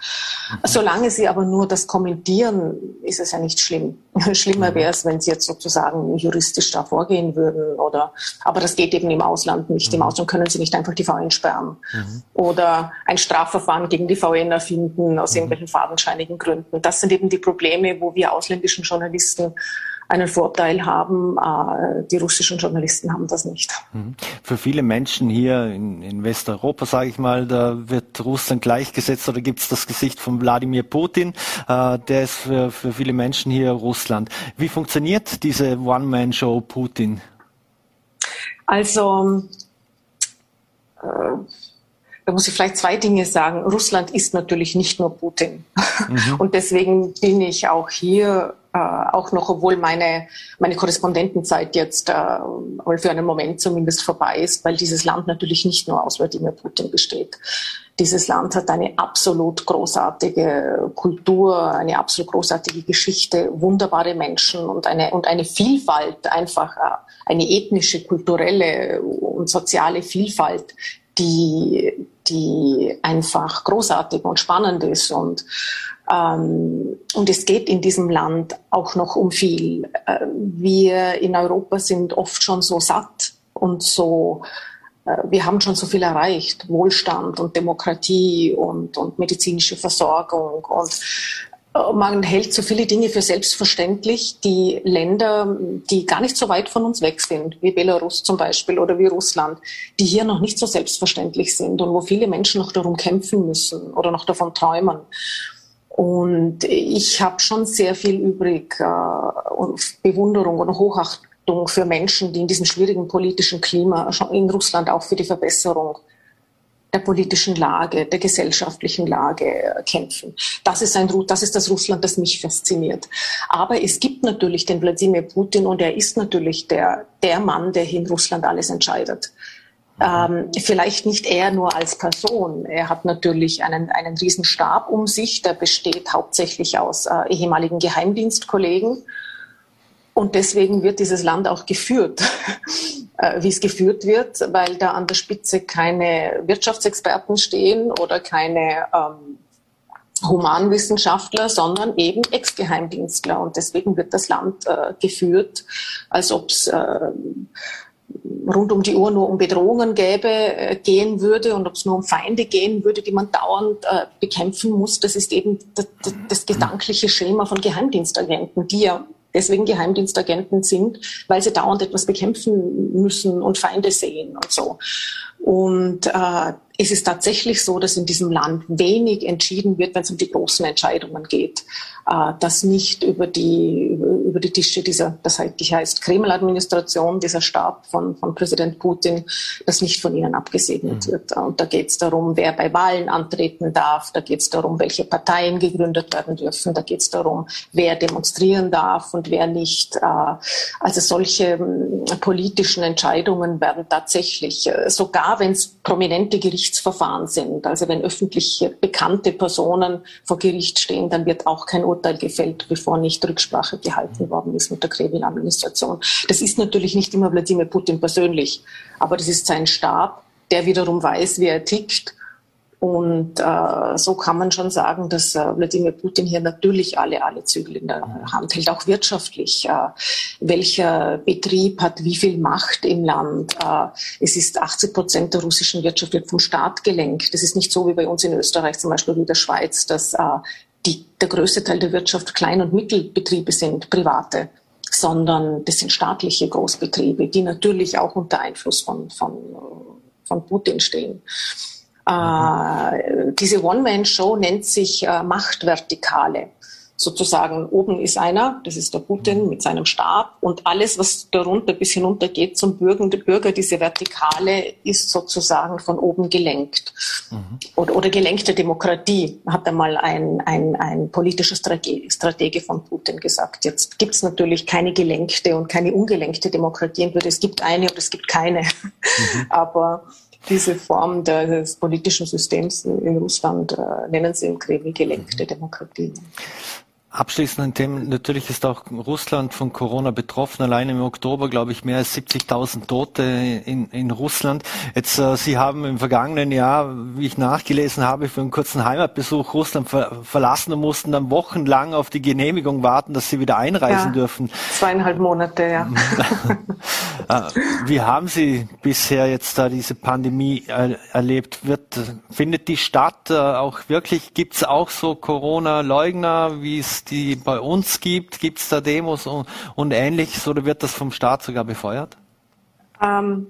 Mhm. Solange sie aber nur das kommentieren, ist es ja nicht schlimm. <laughs> Schlimmer mhm. wäre es, wenn sie jetzt sozusagen juristisch da vorgehen würden oder, aber das geht eben im Ausland nicht. Mhm. Im Ausland können sie nicht einfach die VN sperren mhm. oder ein Strafverfahren gegen die VN erfinden aus mhm. irgendwelchen fadenscheinigen Gründen. Das sind eben die Probleme, wo wir ausländischen Journalisten einen Vorteil haben. Äh, die russischen Journalisten haben das nicht. Mhm. Für viele Menschen hier in, in Westeuropa, sage ich mal, da wird Russland gleichgesetzt oder gibt es das Gesicht von Wladimir Putin. Äh, der ist für, für viele Menschen hier Russland. Wie funktioniert diese One-Man-Show Putin? Also äh, da muss ich vielleicht zwei Dinge sagen. Russland ist natürlich nicht nur Putin. Mhm. <laughs> Und deswegen bin ich auch hier äh, auch noch, obwohl meine, meine Korrespondentenzeit jetzt äh, für einen Moment zumindest vorbei ist, weil dieses Land natürlich nicht nur aus Wladimir Putin besteht. Dieses Land hat eine absolut großartige Kultur, eine absolut großartige Geschichte, wunderbare Menschen und eine, und eine Vielfalt, einfach äh, eine ethnische, kulturelle und soziale Vielfalt, die, die einfach großartig und spannend ist und und es geht in diesem Land auch noch um viel. Äh, wir in Europa sind oft schon so satt und so, äh, wir haben schon so viel erreicht. Wohlstand und Demokratie und, und medizinische Versorgung und äh, man hält so viele Dinge für selbstverständlich. Die Länder, die gar nicht so weit von uns weg sind, wie Belarus zum Beispiel oder wie Russland, die hier noch nicht so selbstverständlich sind und wo viele Menschen noch darum kämpfen müssen oder noch davon träumen. Und ich habe schon sehr viel übrig äh, und Bewunderung und Hochachtung für Menschen, die in diesem schwierigen politischen Klima in Russland auch für die Verbesserung der politischen Lage, der gesellschaftlichen Lage kämpfen. Das ist ein, das ist das Russland, das mich fasziniert. Aber es gibt natürlich den Wladimir Putin und er ist natürlich der, der Mann, der in Russland alles entscheidet. Ähm, vielleicht nicht er nur als Person. Er hat natürlich einen, einen riesen Stab um sich, der besteht hauptsächlich aus äh, ehemaligen Geheimdienstkollegen. Und deswegen wird dieses Land auch geführt, <laughs> äh, wie es geführt wird, weil da an der Spitze keine Wirtschaftsexperten stehen oder keine ähm, Humanwissenschaftler, sondern eben Ex-Geheimdienstler. Und deswegen wird das Land äh, geführt, als ob es äh, rund um die Uhr nur um Bedrohungen gäbe, äh, gehen würde und ob es nur um Feinde gehen würde, die man dauernd äh, bekämpfen muss. Das ist eben das, das gedankliche Schema von Geheimdienstagenten, die ja deswegen Geheimdienstagenten sind, weil sie dauernd etwas bekämpfen müssen und Feinde sehen und so. Und äh, es ist tatsächlich so, dass in diesem Land wenig entschieden wird, wenn es um die großen Entscheidungen geht. Äh, dass nicht über die, über die Tische dieser, das heißt Kreml-Administration, dieser Stab von, von Präsident Putin, das nicht von ihnen abgesegnet mhm. wird. Und da geht es darum, wer bei Wahlen antreten darf, da geht es darum, welche Parteien gegründet werden dürfen, da geht es darum, wer demonstrieren darf und wer nicht. Äh, also solche ähm, politischen Entscheidungen werden tatsächlich, äh, sogar wenn es prominente Gerichtsverfahren sind, also wenn öffentlich bekannte Personen vor Gericht stehen, dann wird auch kein Urteil gefällt, bevor nicht Rücksprache gehalten worden ist mit der Kreml-Administration. Das ist natürlich nicht immer Wladimir Putin persönlich, aber das ist sein Stab, der wiederum weiß, wie er tickt und äh, so kann man schon sagen, dass äh, Wladimir Putin hier natürlich alle, alle Zügel in der Hand hält, auch wirtschaftlich. Äh, welcher Betrieb hat wie viel Macht im Land? Äh, es ist 80 Prozent der russischen Wirtschaft wird vom Staat gelenkt. Das ist nicht so wie bei uns in Österreich, zum Beispiel wie der Schweiz, dass äh, die, der größte Teil der Wirtschaft Klein- und Mittelbetriebe sind, private sondern das sind staatliche Großbetriebe, die natürlich auch unter Einfluss von, von, von Putin stehen. Äh, diese One-Man-Show nennt sich äh, Machtvertikale. Sozusagen oben ist einer, das ist der Putin mit seinem Stab und alles, was darunter bis hinunter geht zum Bürger, der Bürger, diese Vertikale ist sozusagen von oben gelenkt. Mhm. Oder, oder gelenkte Demokratie, hat einmal ein, ein, ein politischer Stratege, Stratege von Putin gesagt. Jetzt gibt es natürlich keine gelenkte und keine ungelenkte Demokratie. Es gibt eine oder es gibt keine. Mhm. <laughs> Aber diese Form des politischen Systems in Russland äh, nennen sie im Kreml gelenkte Demokratie. Abschließend ein Thema, natürlich ist auch Russland von Corona betroffen. Allein im Oktober, glaube ich, mehr als 70.000 Tote in, in Russland. Jetzt, äh, Sie haben im vergangenen Jahr, wie ich nachgelesen habe, für einen kurzen Heimatbesuch Russland ver verlassen und mussten dann wochenlang auf die Genehmigung warten, dass Sie wieder einreisen ja, dürfen. Zweieinhalb Monate, ja. Äh, <laughs> wie haben Sie bisher jetzt da diese Pandemie er erlebt? Wird, findet die statt? Äh, auch wirklich, gibt es auch so Corona-Leugner, wie es die bei uns gibt? Gibt es da Demos und, und, ähnliches oder wird das vom Staat sogar befeuert? Ähm,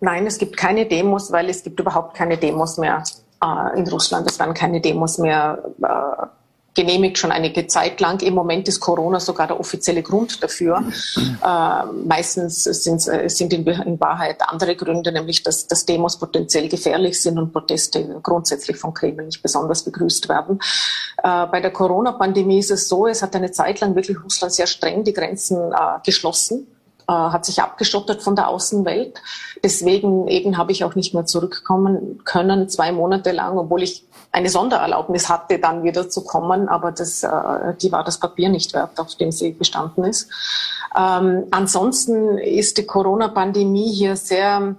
nein, es gibt keine Demos, weil es gibt überhaupt keine Demos mehr äh, in Russland. Es werden keine Demos mehr äh, genehmigt schon einige Zeit lang. Im Moment ist Corona sogar der offizielle Grund dafür. Äh, meistens sind, äh, sind in, in, Wahrheit andere Gründe, nämlich dass, dass Demos potenziell gefährlich sind und Proteste grundsätzlich vom Kreml nicht besonders begrüßt werden. Äh, bei der Corona-Pandemie ist es so, es hat eine Zeit lang wirklich Russland sehr streng die Grenzen äh, geschlossen äh, hat sich abgeschottet von der Außenwelt. Deswegen eben habe ich auch nicht mehr zurückkommen können, zwei Monate lang, obwohl ich eine Sondererlaubnis hatte, dann wieder zu kommen, aber das, äh, die war das Papier nicht wert, auf dem sie bestanden ist. Ähm, ansonsten ist die Corona-Pandemie hier sehr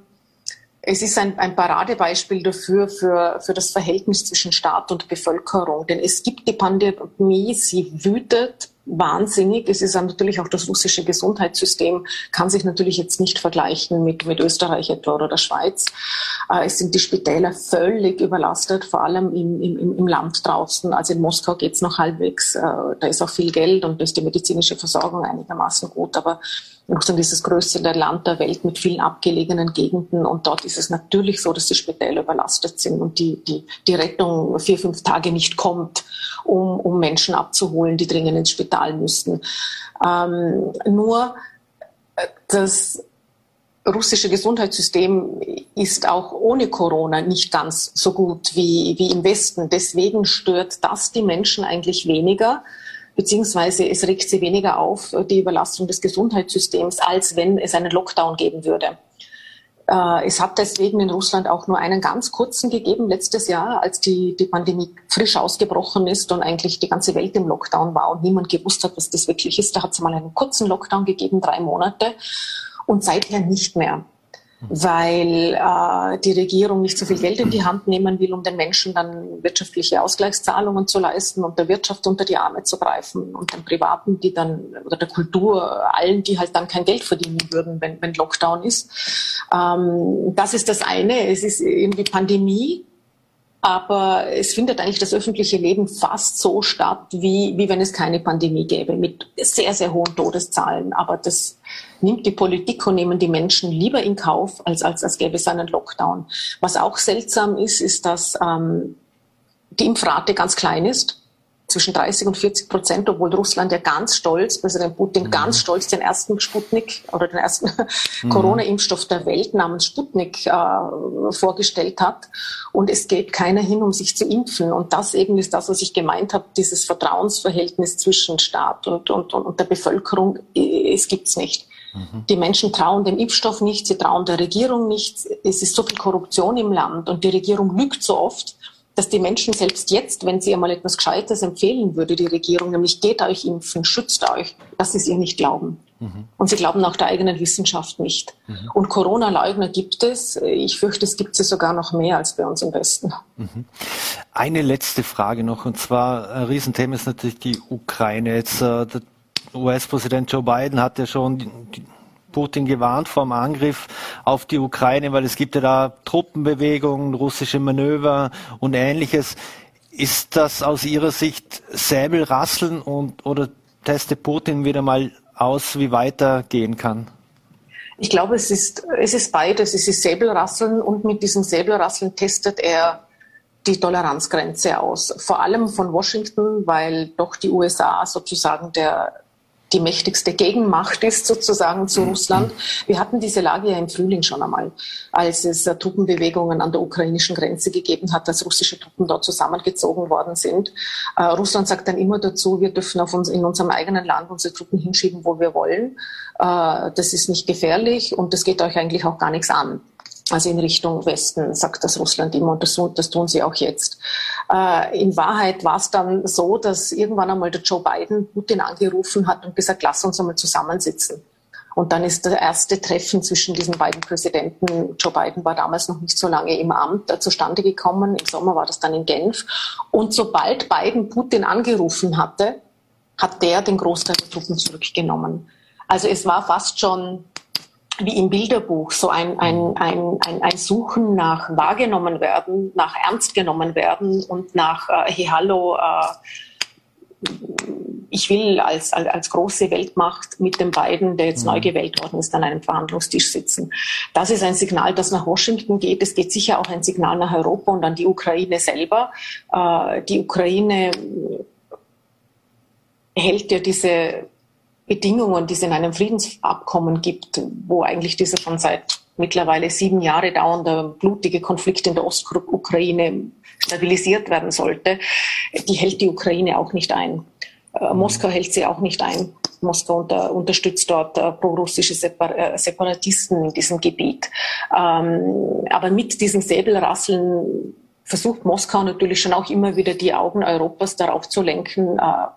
es ist ein, ein Paradebeispiel dafür, für, für das Verhältnis zwischen Staat und Bevölkerung. Denn es gibt die Pandemie, sie wütet wahnsinnig. Es ist natürlich auch das russische Gesundheitssystem, kann sich natürlich jetzt nicht vergleichen mit, mit Österreich etwa oder der Schweiz. Äh, es sind die Spitäler völlig überlastet, vor allem im, im, im Land draußen. Also in Moskau geht's noch halbwegs. Äh, da ist auch viel Geld und da ist die medizinische Versorgung einigermaßen gut. Aber Russland ist das größte Land der Welt mit vielen abgelegenen Gegenden und dort ist es natürlich so, dass die Spitäler überlastet sind und die, die, die Rettung vier, fünf Tage nicht kommt, um, um Menschen abzuholen, die dringend ins Spital müssten. Ähm, nur äh, das russische Gesundheitssystem ist auch ohne Corona nicht ganz so gut wie, wie im Westen. Deswegen stört das die Menschen eigentlich weniger beziehungsweise es regt sie weniger auf, die Überlastung des Gesundheitssystems, als wenn es einen Lockdown geben würde. Äh, es hat deswegen in Russland auch nur einen ganz kurzen gegeben letztes Jahr, als die, die Pandemie frisch ausgebrochen ist und eigentlich die ganze Welt im Lockdown war und niemand gewusst hat, was das wirklich ist. Da hat es mal einen kurzen Lockdown gegeben, drei Monate und seither nicht mehr weil äh, die Regierung nicht so viel Geld in die Hand nehmen will, um den Menschen dann wirtschaftliche Ausgleichszahlungen zu leisten und der Wirtschaft unter die Arme zu greifen und den Privaten, die dann, oder der Kultur, allen, die halt dann kein Geld verdienen würden, wenn, wenn Lockdown ist. Ähm, das ist das eine. Es ist irgendwie Pandemie aber es findet eigentlich das öffentliche Leben fast so statt, wie, wie wenn es keine Pandemie gäbe, mit sehr, sehr hohen Todeszahlen. Aber das nimmt die Politik und nehmen die Menschen lieber in Kauf, als, als, als gäbe es einen Lockdown. Was auch seltsam ist, ist, dass ähm, die Impfrate ganz klein ist zwischen 30 und 40 Prozent, obwohl Russland ja ganz stolz, Präsident Putin mhm. ganz stolz den ersten Sputnik oder den ersten mhm. Corona-Impfstoff der Welt namens Sputnik äh, vorgestellt hat. Und es geht keiner hin, um sich zu impfen. Und das eben ist das, was ich gemeint habe, dieses Vertrauensverhältnis zwischen Staat und, und, und der Bevölkerung, es gibt's nicht. Mhm. Die Menschen trauen dem Impfstoff nicht, sie trauen der Regierung nicht. Es ist so viel Korruption im Land und die Regierung lügt so oft dass die Menschen selbst jetzt, wenn sie einmal etwas Gescheites empfehlen würde, die Regierung, nämlich geht euch impfen, schützt euch, dass sie es ihr nicht glauben. Mhm. Und sie glauben auch der eigenen Wissenschaft nicht. Mhm. Und Corona-Leugner gibt es. Ich fürchte, es gibt sie sogar noch mehr als bei uns im Westen. Mhm. Eine letzte Frage noch, und zwar ein Riesenthema ist natürlich die Ukraine. Jetzt, äh, der US-Präsident Joe Biden hat ja schon die, die Putin gewarnt vor dem Angriff auf die Ukraine, weil es gibt ja da Truppenbewegungen, russische Manöver und ähnliches. Ist das aus Ihrer Sicht Säbelrasseln und oder testet Putin wieder mal aus, wie weitergehen kann? Ich glaube, es ist, es ist beides. Es ist Säbelrasseln und mit diesem Säbelrasseln testet er die Toleranzgrenze aus. Vor allem von Washington, weil doch die USA sozusagen der die mächtigste Gegenmacht ist sozusagen zu mhm. Russland. Wir hatten diese Lage ja im Frühling schon einmal, als es äh, Truppenbewegungen an der ukrainischen Grenze gegeben hat, als russische Truppen dort zusammengezogen worden sind. Äh, Russland sagt dann immer dazu, wir dürfen auf uns, in unserem eigenen Land unsere Truppen hinschieben, wo wir wollen. Äh, das ist nicht gefährlich und das geht euch eigentlich auch gar nichts an also in Richtung Westen, sagt das Russland immer und das, das tun sie auch jetzt. Äh, in Wahrheit war es dann so, dass irgendwann einmal der Joe Biden Putin angerufen hat und gesagt, lass uns einmal zusammensitzen. Und dann ist das erste Treffen zwischen diesen beiden Präsidenten, Joe Biden war damals noch nicht so lange im Amt, äh, zustande gekommen. Im Sommer war das dann in Genf. Und sobald Biden Putin angerufen hatte, hat der den Großteil der Truppen zurückgenommen. Also es war fast schon wie im Bilderbuch, so ein, ein, mhm. ein, ein, ein Suchen nach wahrgenommen werden, nach ernst genommen werden und nach, äh, hey, hallo, äh, ich will als, als, als große Weltmacht mit den beiden, der jetzt mhm. neu gewählt worden ist, an einem Verhandlungstisch sitzen. Das ist ein Signal, das nach Washington geht. Es geht sicher auch ein Signal nach Europa und an die Ukraine selber. Äh, die Ukraine hält ja diese Bedingungen, die es in einem Friedensabkommen gibt, wo eigentlich dieser schon seit mittlerweile sieben Jahre dauernde blutige Konflikt in der Ostukraine stabilisiert werden sollte, die hält die Ukraine auch nicht ein. Äh, mhm. Moskau hält sie auch nicht ein. Moskau unter, unterstützt dort äh, prorussische Separ äh, Separatisten in diesem Gebiet. Ähm, aber mit diesem Säbelrasseln versucht Moskau natürlich schon auch immer wieder die Augen Europas darauf zu lenken, äh,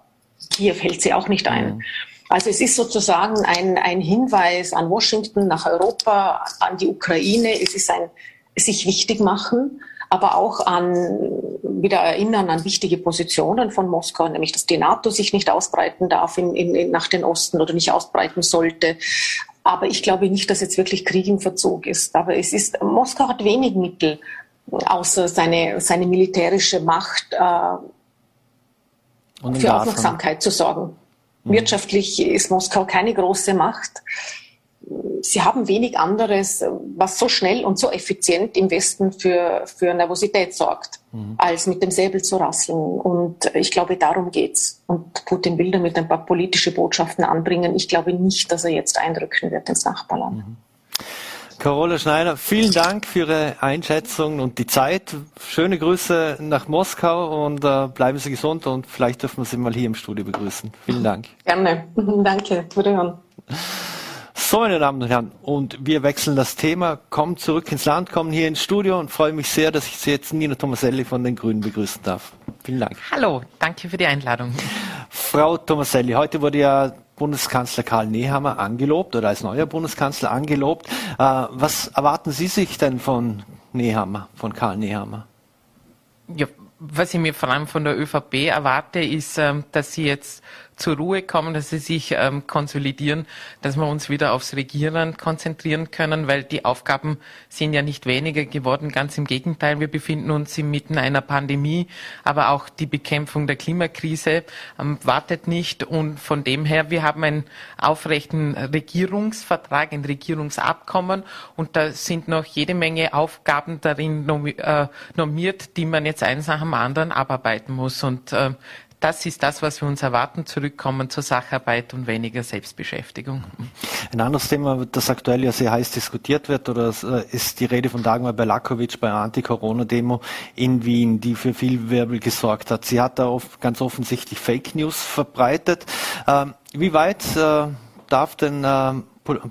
Kiew hält sie auch nicht ein. Also es ist sozusagen ein, ein Hinweis an Washington, nach Europa, an die Ukraine. Es ist ein sich wichtig machen, aber auch an wieder erinnern an wichtige Positionen von Moskau, nämlich dass die NATO sich nicht ausbreiten darf in, in, nach den Osten oder nicht ausbreiten sollte. Aber ich glaube nicht, dass jetzt wirklich Krieg im Verzug ist. Aber es ist, Moskau hat wenig Mittel, außer seine, seine militärische Macht, äh, für Aufmerksamkeit zu sorgen. Mhm. Wirtschaftlich ist Moskau keine große Macht. Sie haben wenig anderes, was so schnell und so effizient im Westen für, für Nervosität sorgt, mhm. als mit dem Säbel zu rasseln. Und ich glaube, darum geht's. Und Putin will damit ein paar politische Botschaften anbringen. Ich glaube nicht, dass er jetzt eindrücken wird ins Nachbarland. Mhm. Carola Schneider, vielen Dank für Ihre Einschätzung und die Zeit. Schöne Grüße nach Moskau und äh, bleiben Sie gesund und vielleicht dürfen wir Sie mal hier im Studio begrüßen. Vielen Dank. Gerne. <laughs> Danke. Wiederhören. So, meine Damen und Herren, und wir wechseln das Thema, kommen zurück ins Land, kommen hier ins Studio und freue mich sehr, dass ich Sie jetzt Nina Tomaselli von den Grünen begrüßen darf. Vielen Dank. Hallo, danke für die Einladung. Frau Tomaselli, heute wurde ja Bundeskanzler Karl Nehammer angelobt oder als neuer Bundeskanzler angelobt. Äh, was erwarten Sie sich denn von Nehammer, von Karl Nehammer? Ja, was ich mir vor allem von der ÖVP erwarte, ist, ähm, dass sie jetzt zur Ruhe kommen, dass sie sich ähm, konsolidieren, dass wir uns wieder aufs Regieren konzentrieren können, weil die Aufgaben sind ja nicht weniger geworden. Ganz im Gegenteil, wir befinden uns inmitten einer Pandemie, aber auch die Bekämpfung der Klimakrise ähm, wartet nicht. Und von dem her, wir haben einen aufrechten Regierungsvertrag, ein Regierungsabkommen und da sind noch jede Menge Aufgaben darin äh, normiert, die man jetzt eins nach dem anderen abarbeiten muss. Und äh, das ist das, was wir uns erwarten, zurückkommen zur Sacharbeit und weniger Selbstbeschäftigung. Ein anderes Thema, das aktuell ja sehr heiß diskutiert wird, oder äh, ist die Rede von Dagmar Belakovic bei einer Anti-Corona-Demo in Wien, die für viel Wirbel gesorgt hat. Sie hat da oft, ganz offensichtlich Fake News verbreitet. Ähm, wie weit äh, darf denn äh,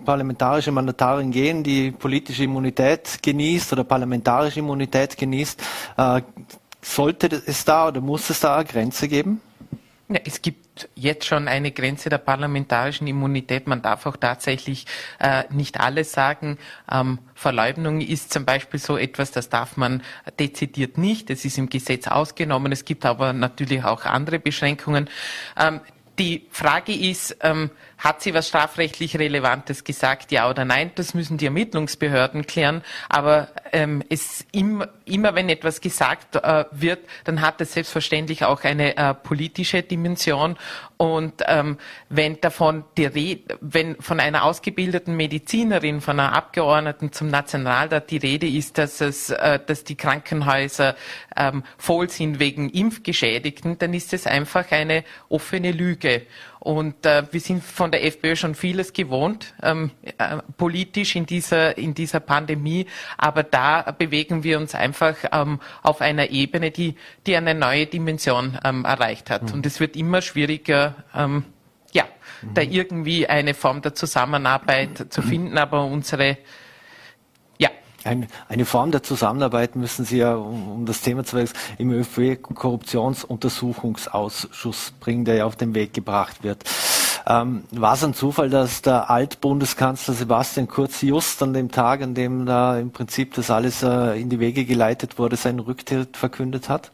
parlamentarische Mandatarin gehen, die politische Immunität genießt oder parlamentarische Immunität genießt? Sollte es da oder muss es da eine Grenze geben? Ja, es gibt jetzt schon eine Grenze der parlamentarischen Immunität. Man darf auch tatsächlich äh, nicht alles sagen. Ähm, Verleumdung ist zum Beispiel so etwas, das darf man dezidiert nicht. Es ist im Gesetz ausgenommen. Es gibt aber natürlich auch andere Beschränkungen. Ähm, die Frage ist, ähm, hat sie was strafrechtlich Relevantes gesagt, ja oder nein? Das müssen die Ermittlungsbehörden klären. Aber ähm, es immer, immer, wenn etwas gesagt äh, wird, dann hat es selbstverständlich auch eine äh, politische Dimension. Und ähm, wenn davon die Rede, wenn von einer ausgebildeten Medizinerin, von einer Abgeordneten zum Nationalrat die Rede ist, dass es, äh, dass die Krankenhäuser ähm, voll sind wegen Impfgeschädigten, dann ist es einfach eine offene Lüge. Und äh, wir sind von der FPÖ schon vieles gewohnt, ähm, äh, politisch in dieser, in dieser Pandemie. Aber da bewegen wir uns einfach ähm, auf einer Ebene, die, die eine neue Dimension ähm, erreicht hat. Mhm. Und es wird immer schwieriger, ähm, ja, mhm. da irgendwie eine Form der Zusammenarbeit zu <clears throat> finden. Aber unsere ein, eine Form der Zusammenarbeit müssen Sie ja, um, um das Thema zu wechseln, im ÖFW-Korruptionsuntersuchungsausschuss bringen, der ja auf den Weg gebracht wird. Ähm, war es ein Zufall, dass der Altbundeskanzler Sebastian Kurz just an dem Tag, an dem da im Prinzip das alles äh, in die Wege geleitet wurde, seinen Rücktritt verkündet hat?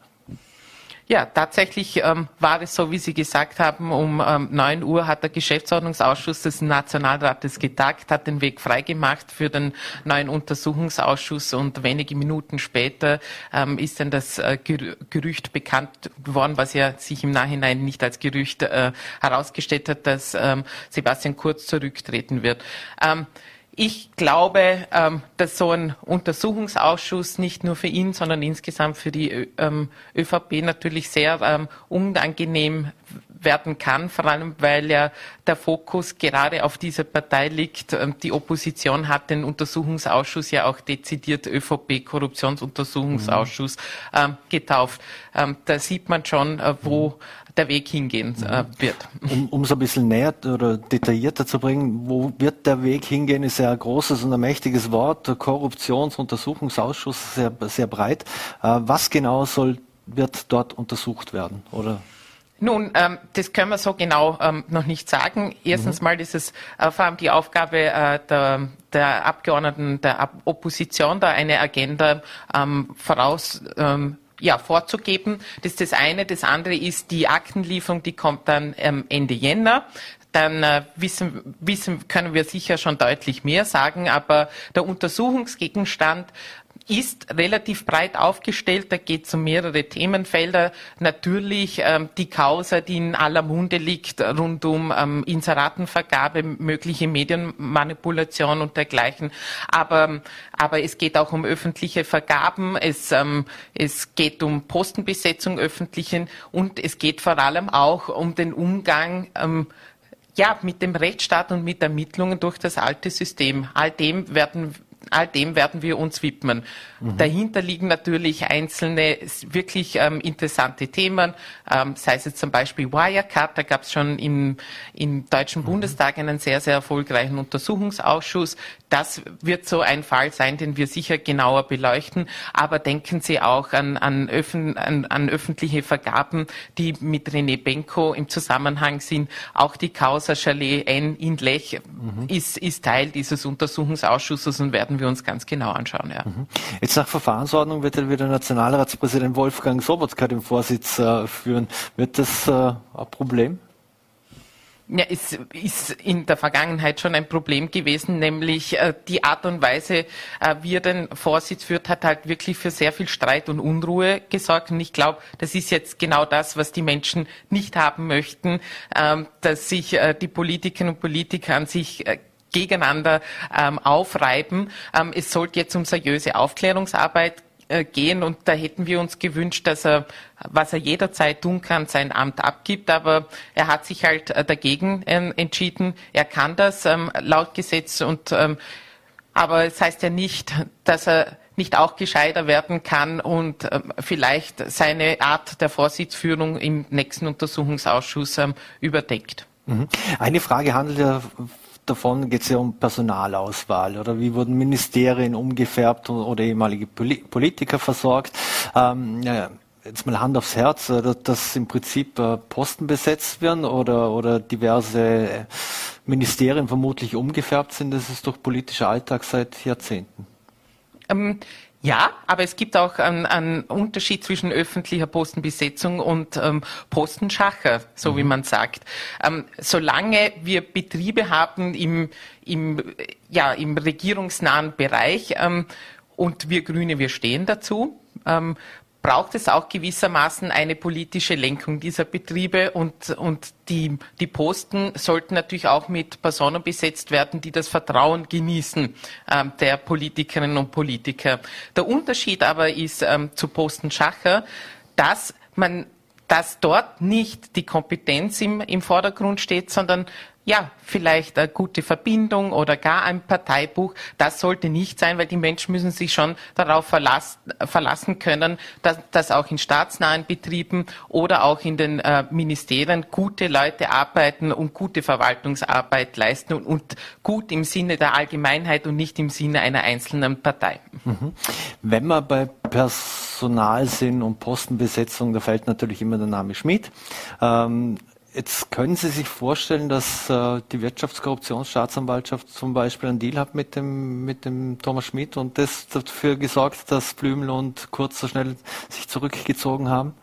Ja, tatsächlich ähm, war es so, wie Sie gesagt haben, um ähm, 9 Uhr hat der Geschäftsordnungsausschuss des Nationalrates getagt, hat den Weg freigemacht für den neuen Untersuchungsausschuss und wenige Minuten später ähm, ist dann das äh, Gerücht bekannt geworden, was ja sich im Nachhinein nicht als Gerücht äh, herausgestellt hat, dass ähm, Sebastian Kurz zurücktreten wird. Ähm, ich glaube, ähm, dass so ein Untersuchungsausschuss nicht nur für ihn, sondern insgesamt für die ähm, ÖVP natürlich sehr ähm, unangenehm werden kann, vor allem weil ja der Fokus gerade auf dieser Partei liegt. Die Opposition hat den Untersuchungsausschuss ja auch dezidiert ÖVP-Korruptionsuntersuchungsausschuss ähm, getauft. Da sieht man schon, äh, wo der Weg hingehen äh, wird. Um, um so ein bisschen näher oder detaillierter zu bringen, wo wird der Weg hingehen, ist ja ein großes und ein mächtiges Wort. Der Korruptionsuntersuchungsausschuss sehr, sehr breit. Äh, was genau soll, wird dort untersucht werden? Oder nun, ähm, das können wir so genau ähm, noch nicht sagen. Erstens mhm. mal ist es äh, vor allem die Aufgabe äh, der, der, Abgeordneten der Opposition, da eine Agenda ähm, voraus ähm, ja, vorzugeben. Das ist das eine. Das andere ist die Aktenlieferung, die kommt dann ähm, Ende Jänner dann äh, wissen, wissen, können wir sicher schon deutlich mehr sagen. Aber der Untersuchungsgegenstand ist relativ breit aufgestellt. Da geht es um mehrere Themenfelder. Natürlich ähm, die Causa, die in aller Munde liegt, rund um ähm, Inseratenvergabe, mögliche Medienmanipulation und dergleichen. Aber, aber es geht auch um öffentliche Vergaben. Es, ähm, es geht um Postenbesetzung öffentlichen und es geht vor allem auch um den Umgang ähm, ja, mit dem Rechtsstaat und mit Ermittlungen durch das alte System. All dem werden all dem werden wir uns widmen. Mhm. Dahinter liegen natürlich einzelne wirklich ähm, interessante Themen, ähm, sei es jetzt zum Beispiel Wirecard, da gab es schon im, im Deutschen mhm. Bundestag einen sehr, sehr erfolgreichen Untersuchungsausschuss. Das wird so ein Fall sein, den wir sicher genauer beleuchten. Aber denken Sie auch an, an, öffn, an, an öffentliche Vergaben, die mit René Benko im Zusammenhang sind. Auch die Causa Chalet N in Lech mhm. ist, ist Teil dieses Untersuchungsausschusses und werden wir uns ganz genau anschauen. Ja. Mhm. Jetzt nach Verfahrensordnung wird dann wieder Nationalratspräsident Wolfgang Sobotka den Vorsitz äh, führen. Wird das äh, ein Problem? Ja, es ist in der Vergangenheit schon ein Problem gewesen, nämlich äh, die Art und Weise, äh, wie er den Vorsitz führt, hat halt wirklich für sehr viel Streit und Unruhe gesorgt. Und ich glaube, das ist jetzt genau das, was die Menschen nicht haben möchten, ähm, dass sich äh, die Politikerinnen und Politiker an sich äh, gegeneinander ähm, aufreiben. Ähm, es sollte jetzt um seriöse Aufklärungsarbeit äh, gehen und da hätten wir uns gewünscht, dass er, was er jederzeit tun kann, sein Amt abgibt, aber er hat sich halt äh, dagegen äh, entschieden. Er kann das ähm, laut Gesetz und ähm, aber es das heißt ja nicht, dass er nicht auch gescheiter werden kann und ähm, vielleicht seine Art der Vorsitzführung im nächsten Untersuchungsausschuss ähm, überdeckt. Mhm. Eine Frage handelt ja davon geht es ja um Personalauswahl oder wie wurden Ministerien umgefärbt oder ehemalige Politiker versorgt. Ähm, ja, jetzt mal Hand aufs Herz, äh, dass im Prinzip äh, Posten besetzt werden oder, oder diverse Ministerien vermutlich umgefärbt sind, das ist doch politischer Alltag seit Jahrzehnten. Ähm, ja, aber es gibt auch einen, einen Unterschied zwischen öffentlicher Postenbesetzung und ähm, Postenschacher, so mhm. wie man sagt. Ähm, solange wir Betriebe haben im, im, ja, im regierungsnahen Bereich ähm, und wir Grüne, wir stehen dazu, ähm, braucht es auch gewissermaßen eine politische Lenkung dieser Betriebe und, und die, die Posten sollten natürlich auch mit Personen besetzt werden, die das Vertrauen genießen ähm, der Politikerinnen und Politiker. Der Unterschied aber ist ähm, zu Posten Schacher, dass man dass dort nicht die Kompetenz im, im Vordergrund steht, sondern ja, vielleicht eine gute Verbindung oder gar ein Parteibuch. Das sollte nicht sein, weil die Menschen müssen sich schon darauf verlassen, verlassen können, dass, dass auch in staatsnahen Betrieben oder auch in den äh, Ministerien gute Leute arbeiten und gute Verwaltungsarbeit leisten und, und, gut im Sinne der Allgemeinheit und nicht im Sinne einer einzelnen Partei. Mhm. Wenn wir bei Personal sind und Postenbesetzung, da fällt natürlich immer der Name Schmidt. Ähm, Jetzt können Sie sich vorstellen, dass äh, die Wirtschaftskorruptionsstaatsanwaltschaft zum Beispiel einen Deal hat mit dem, mit dem Thomas Schmidt und das dafür gesorgt, dass Blümel und Kurz so schnell sich zurückgezogen haben?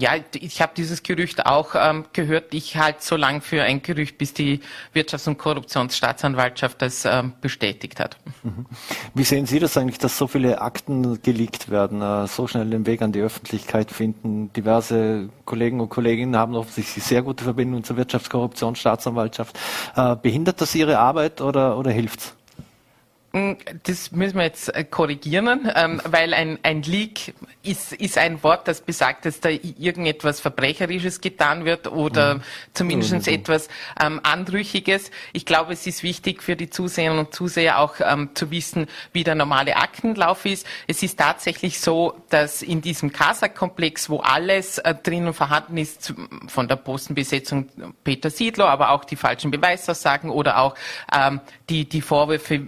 Ja, ich habe dieses Gerücht auch ähm, gehört. Ich halte so lange für ein Gerücht, bis die Wirtschafts- und Korruptionsstaatsanwaltschaft das ähm, bestätigt hat. Mhm. Wie sehen Sie das eigentlich, dass so viele Akten geleakt werden, äh, so schnell den Weg an die Öffentlichkeit finden? Diverse Kollegen und Kolleginnen haben offensichtlich sehr gute Verbindungen zur Wirtschaftskorruptionsstaatsanwaltschaft. Äh, behindert das Ihre Arbeit oder, oder hilft's? Mm, das müssen wir jetzt äh, korrigieren, ähm, weil ein, ein Leak ist, ist ein Wort, das besagt, dass da irgendetwas Verbrecherisches getan wird oder mhm. zumindest mhm. etwas ähm, Anrüchiges. Ich glaube, es ist wichtig für die Zuseherinnen und Zuseher auch ähm, zu wissen, wie der normale Aktenlauf ist. Es ist tatsächlich so, dass in diesem CASA-Komplex, wo alles äh, drinnen vorhanden ist, von der Postenbesetzung Peter Siedler, aber auch die falschen Beweisaussagen oder auch ähm, die, die Vorwürfe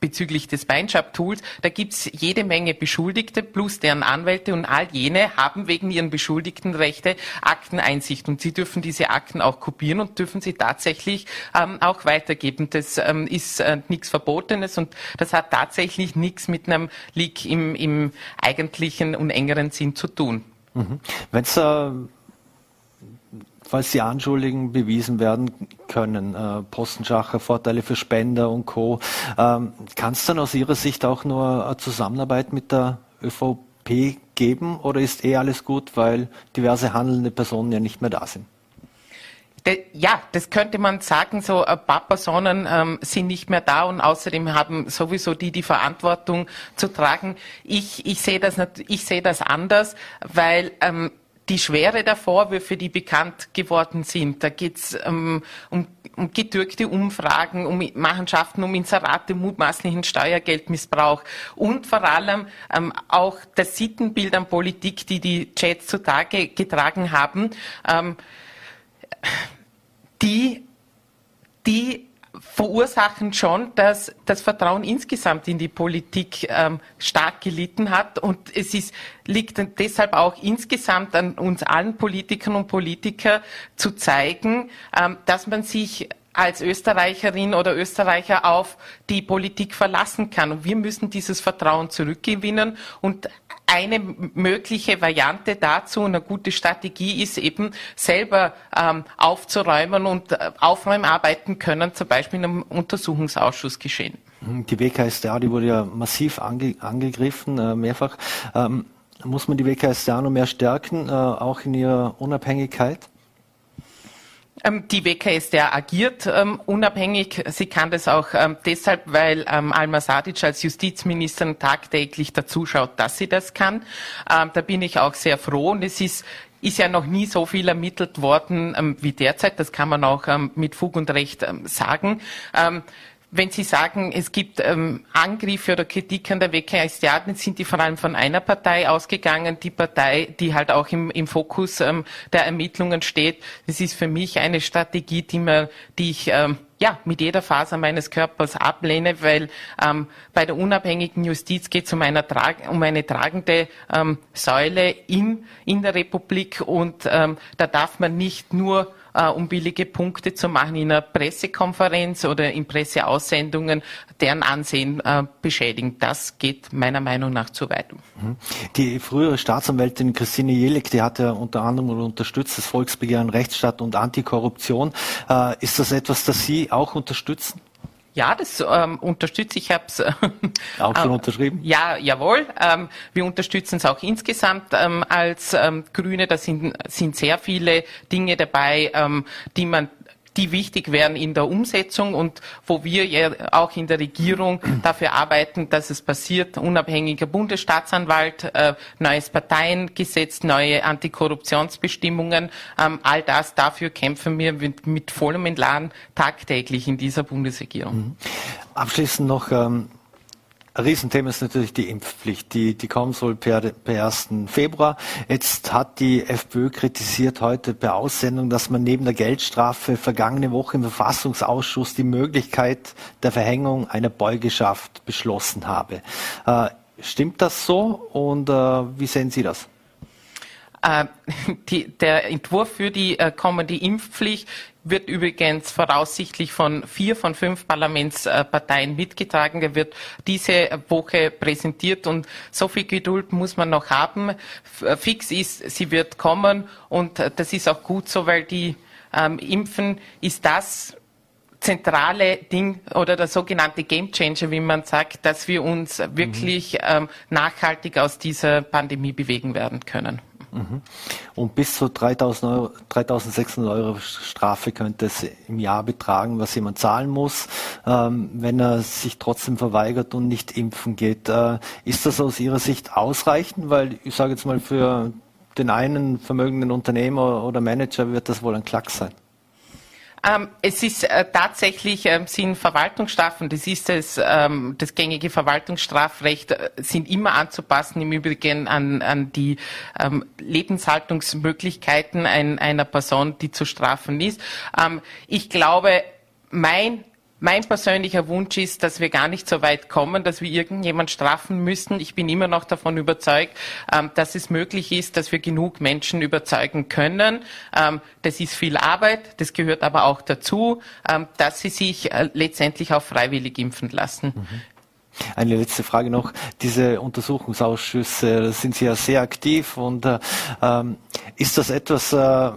bezüglich des Beinschab-Tools. Da gibt's jede Menge Beschuldigte plus deren Anwälte und all jene haben wegen ihren Beschuldigtenrechte Akteneinsicht und sie dürfen diese Akten auch kopieren und dürfen sie tatsächlich ähm, auch weitergeben. Das ähm, ist äh, nichts Verbotenes und das hat tatsächlich nichts mit einem Leak im, im eigentlichen und engeren Sinn zu tun. Mhm. Wenn's, äh falls die Anschuldigungen bewiesen werden können, äh, Postenschacher, Vorteile für Spender und Co. Ähm, Kann es dann aus Ihrer Sicht auch nur eine Zusammenarbeit mit der ÖVP geben oder ist eh alles gut, weil diverse handelnde Personen ja nicht mehr da sind? Ja, das könnte man sagen, so ein paar Personen ähm, sind nicht mehr da und außerdem haben sowieso die die Verantwortung zu tragen. Ich, ich sehe das, ich das anders, weil ähm, die Schwere der Vorwürfe, die bekannt geworden sind. Da geht es ähm, um, um getürkte Umfragen, um Machenschaften, um Inserate, mutmaßlichen Steuergeldmissbrauch und vor allem ähm, auch das Sittenbild an Politik, die die Chats zutage getragen haben, ähm, die, die verursachen schon, dass das Vertrauen insgesamt in die Politik ähm, stark gelitten hat. Und es ist, liegt deshalb auch insgesamt an uns allen Politikern und Politiker zu zeigen, ähm, dass man sich als Österreicherin oder Österreicher auf die Politik verlassen kann. Und wir müssen dieses Vertrauen zurückgewinnen. Und eine mögliche Variante dazu, eine gute Strategie ist eben selber ähm, aufzuräumen und äh, Aufräumarbeiten können zum Beispiel in einem Untersuchungsausschuss geschehen. Die WKStA, die wurde ja massiv ange angegriffen, äh, mehrfach. Ähm, muss man die WKStA noch mehr stärken, äh, auch in ihrer Unabhängigkeit? Ähm, die WKStA agiert ähm, unabhängig. Sie kann das auch ähm, deshalb, weil ähm, Alma Sadic als Justizministerin tagtäglich dazuschaut, dass sie das kann. Ähm, da bin ich auch sehr froh und es ist ist ja noch nie so viel ermittelt worden ähm, wie derzeit. Das kann man auch mit Fug und Recht sagen wenn Sie sagen, es gibt ähm, Angriffe oder Kritik an der WKStA, dann sind die vor allem von einer Partei ausgegangen, die Partei, die halt auch im, im Fokus ähm, der Ermittlungen steht. Das ist für mich eine Strategie, die, man, die ich ähm, ja, mit jeder Faser meines Körpers ablehne, weil ähm, bei der unabhängigen Justiz geht es um, eine, um eine tragende ähm, Säule in, in der Republik und ähm, da darf man nicht nur um billige Punkte zu machen in einer Pressekonferenz oder in Presseaussendungen, deren Ansehen äh, beschädigen. Das geht meiner Meinung nach zu weit. Mhm. Die frühere Staatsanwältin Christine Jelek, die hat ja unter anderem unterstützt das Volksbegehren Rechtsstaat und Antikorruption. Äh, ist das etwas, das Sie auch unterstützen? Ja, das ähm, unterstütze ich. habe es äh, auch schon äh, unterschrieben. Ja, jawohl. Ähm, wir unterstützen es auch insgesamt ähm, als ähm, Grüne. Da sind, sind sehr viele Dinge dabei, ähm, die man die wichtig wären in der Umsetzung und wo wir ja auch in der Regierung <clears throat> dafür arbeiten, dass es passiert. Unabhängiger Bundesstaatsanwalt, äh, neues Parteiengesetz, neue Antikorruptionsbestimmungen. Ähm, all das, dafür kämpfen wir mit, mit vollem Entladen tagtäglich in dieser Bundesregierung. Mhm. Abschließend noch, ähm ein Riesenthema ist natürlich die Impfpflicht. Die, die kommen soll per, per 1. Februar. Jetzt hat die FPÖ kritisiert heute per Aussendung, dass man neben der Geldstrafe vergangene Woche im Verfassungsausschuss die Möglichkeit der Verhängung einer Beugeschaft beschlossen habe. Äh, stimmt das so und äh, wie sehen Sie das? Äh, <laughs> die, der Entwurf für die äh, kommende Impfpflicht wird übrigens voraussichtlich von vier von fünf Parlamentsparteien mitgetragen. Er wird diese Woche präsentiert und so viel Geduld muss man noch haben. Fix ist, sie wird kommen und das ist auch gut so, weil die ähm, Impfen ist das zentrale Ding oder der sogenannte Game Changer, wie man sagt, dass wir uns wirklich mhm. ähm, nachhaltig aus dieser Pandemie bewegen werden können. Mhm. Und bis zu 3000 Euro, 3600 Euro Strafe könnte es im Jahr betragen, was jemand zahlen muss, ähm, wenn er sich trotzdem verweigert und nicht impfen geht. Äh, ist das aus Ihrer Sicht ausreichend? Weil ich sage jetzt mal, für den einen vermögenden Unternehmer oder Manager wird das wohl ein Klack sein. Ähm, es ist äh, tatsächlich ähm, sind Verwaltungsstrafen, das ist es, ähm, das gängige Verwaltungsstrafrecht äh, sind immer anzupassen, im Übrigen an, an die Lebenshaltungsmöglichkeiten ein, einer Person, die zu strafen ist. Ich glaube, mein mein persönlicher Wunsch ist, dass wir gar nicht so weit kommen, dass wir irgendjemand strafen müssen. Ich bin immer noch davon überzeugt, ähm, dass es möglich ist, dass wir genug Menschen überzeugen können. Ähm, das ist viel Arbeit, das gehört aber auch dazu, ähm, dass sie sich äh, letztendlich auch freiwillig impfen lassen. Mhm. Eine letzte Frage noch. Diese Untersuchungsausschüsse, sind Sie ja sehr aktiv und äh, ähm, ist das etwas, äh,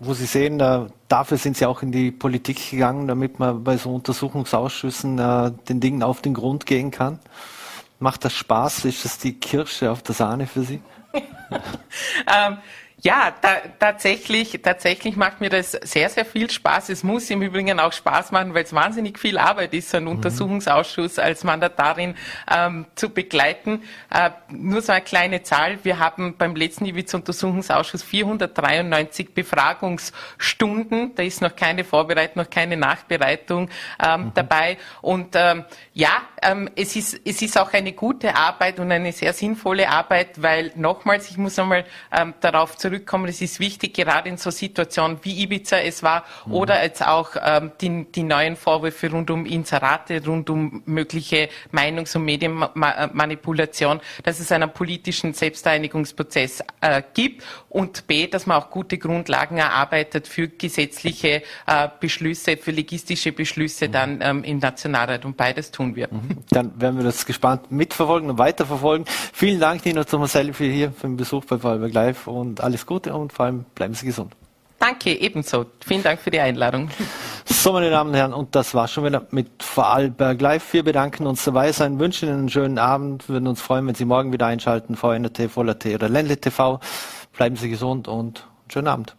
wo Sie sehen, äh, dafür sind Sie auch in die Politik gegangen, damit man bei so Untersuchungsausschüssen äh, den Dingen auf den Grund gehen kann. Macht das Spaß? Ist das die Kirsche auf der Sahne für Sie? <laughs> <laughs> ähm, ja, da, tatsächlich, tatsächlich macht mir das sehr, sehr viel Spaß. Es muss im Übrigen auch Spaß machen, weil es wahnsinnig viel Arbeit ist, so einen mhm. Untersuchungsausschuss als Mandatarin ähm, zu begleiten. Äh, nur so eine kleine Zahl. Wir haben beim letzten Ibiza-Untersuchungsausschuss 493 Befragungsstunden. Da ist noch keine Vorbereitung, noch keine Nachbereitung ähm, mhm. dabei. Und ähm, ja, ähm, es, ist, es ist auch eine gute Arbeit und eine sehr sinnvolle Arbeit, weil nochmals, ich muss einmal ähm, darauf zurück zurückkommen. Es ist wichtig, gerade in so Situationen wie Ibiza es war mhm. oder jetzt auch ähm, die, die neuen Vorwürfe rund um Inserate, rund um mögliche Meinungs- und Medienmanipulation, dass es einen politischen Selbsteinigungsprozess äh, gibt und B, dass man auch gute Grundlagen erarbeitet für gesetzliche äh, Beschlüsse, für logistische Beschlüsse mhm. dann ähm, im Nationalrat und beides tun wir. Mhm. Dann werden wir das gespannt mitverfolgen und weiterverfolgen. Vielen Dank, Nino Tomaselli, für hier für den Besuch bei Vorarlberg Live und alles Gute und vor allem bleiben Sie gesund. Danke, ebenso. Vielen Dank für die Einladung. So, meine Damen und Herren, und das war schon wieder mit Vorarlberg Live. Wir bedanken uns dabei sein, wünschen Ihnen einen schönen Abend, würden uns freuen, wenn Sie morgen wieder einschalten, VNRT, Voller T oder Ländle TV. Bleiben Sie gesund und schönen Abend.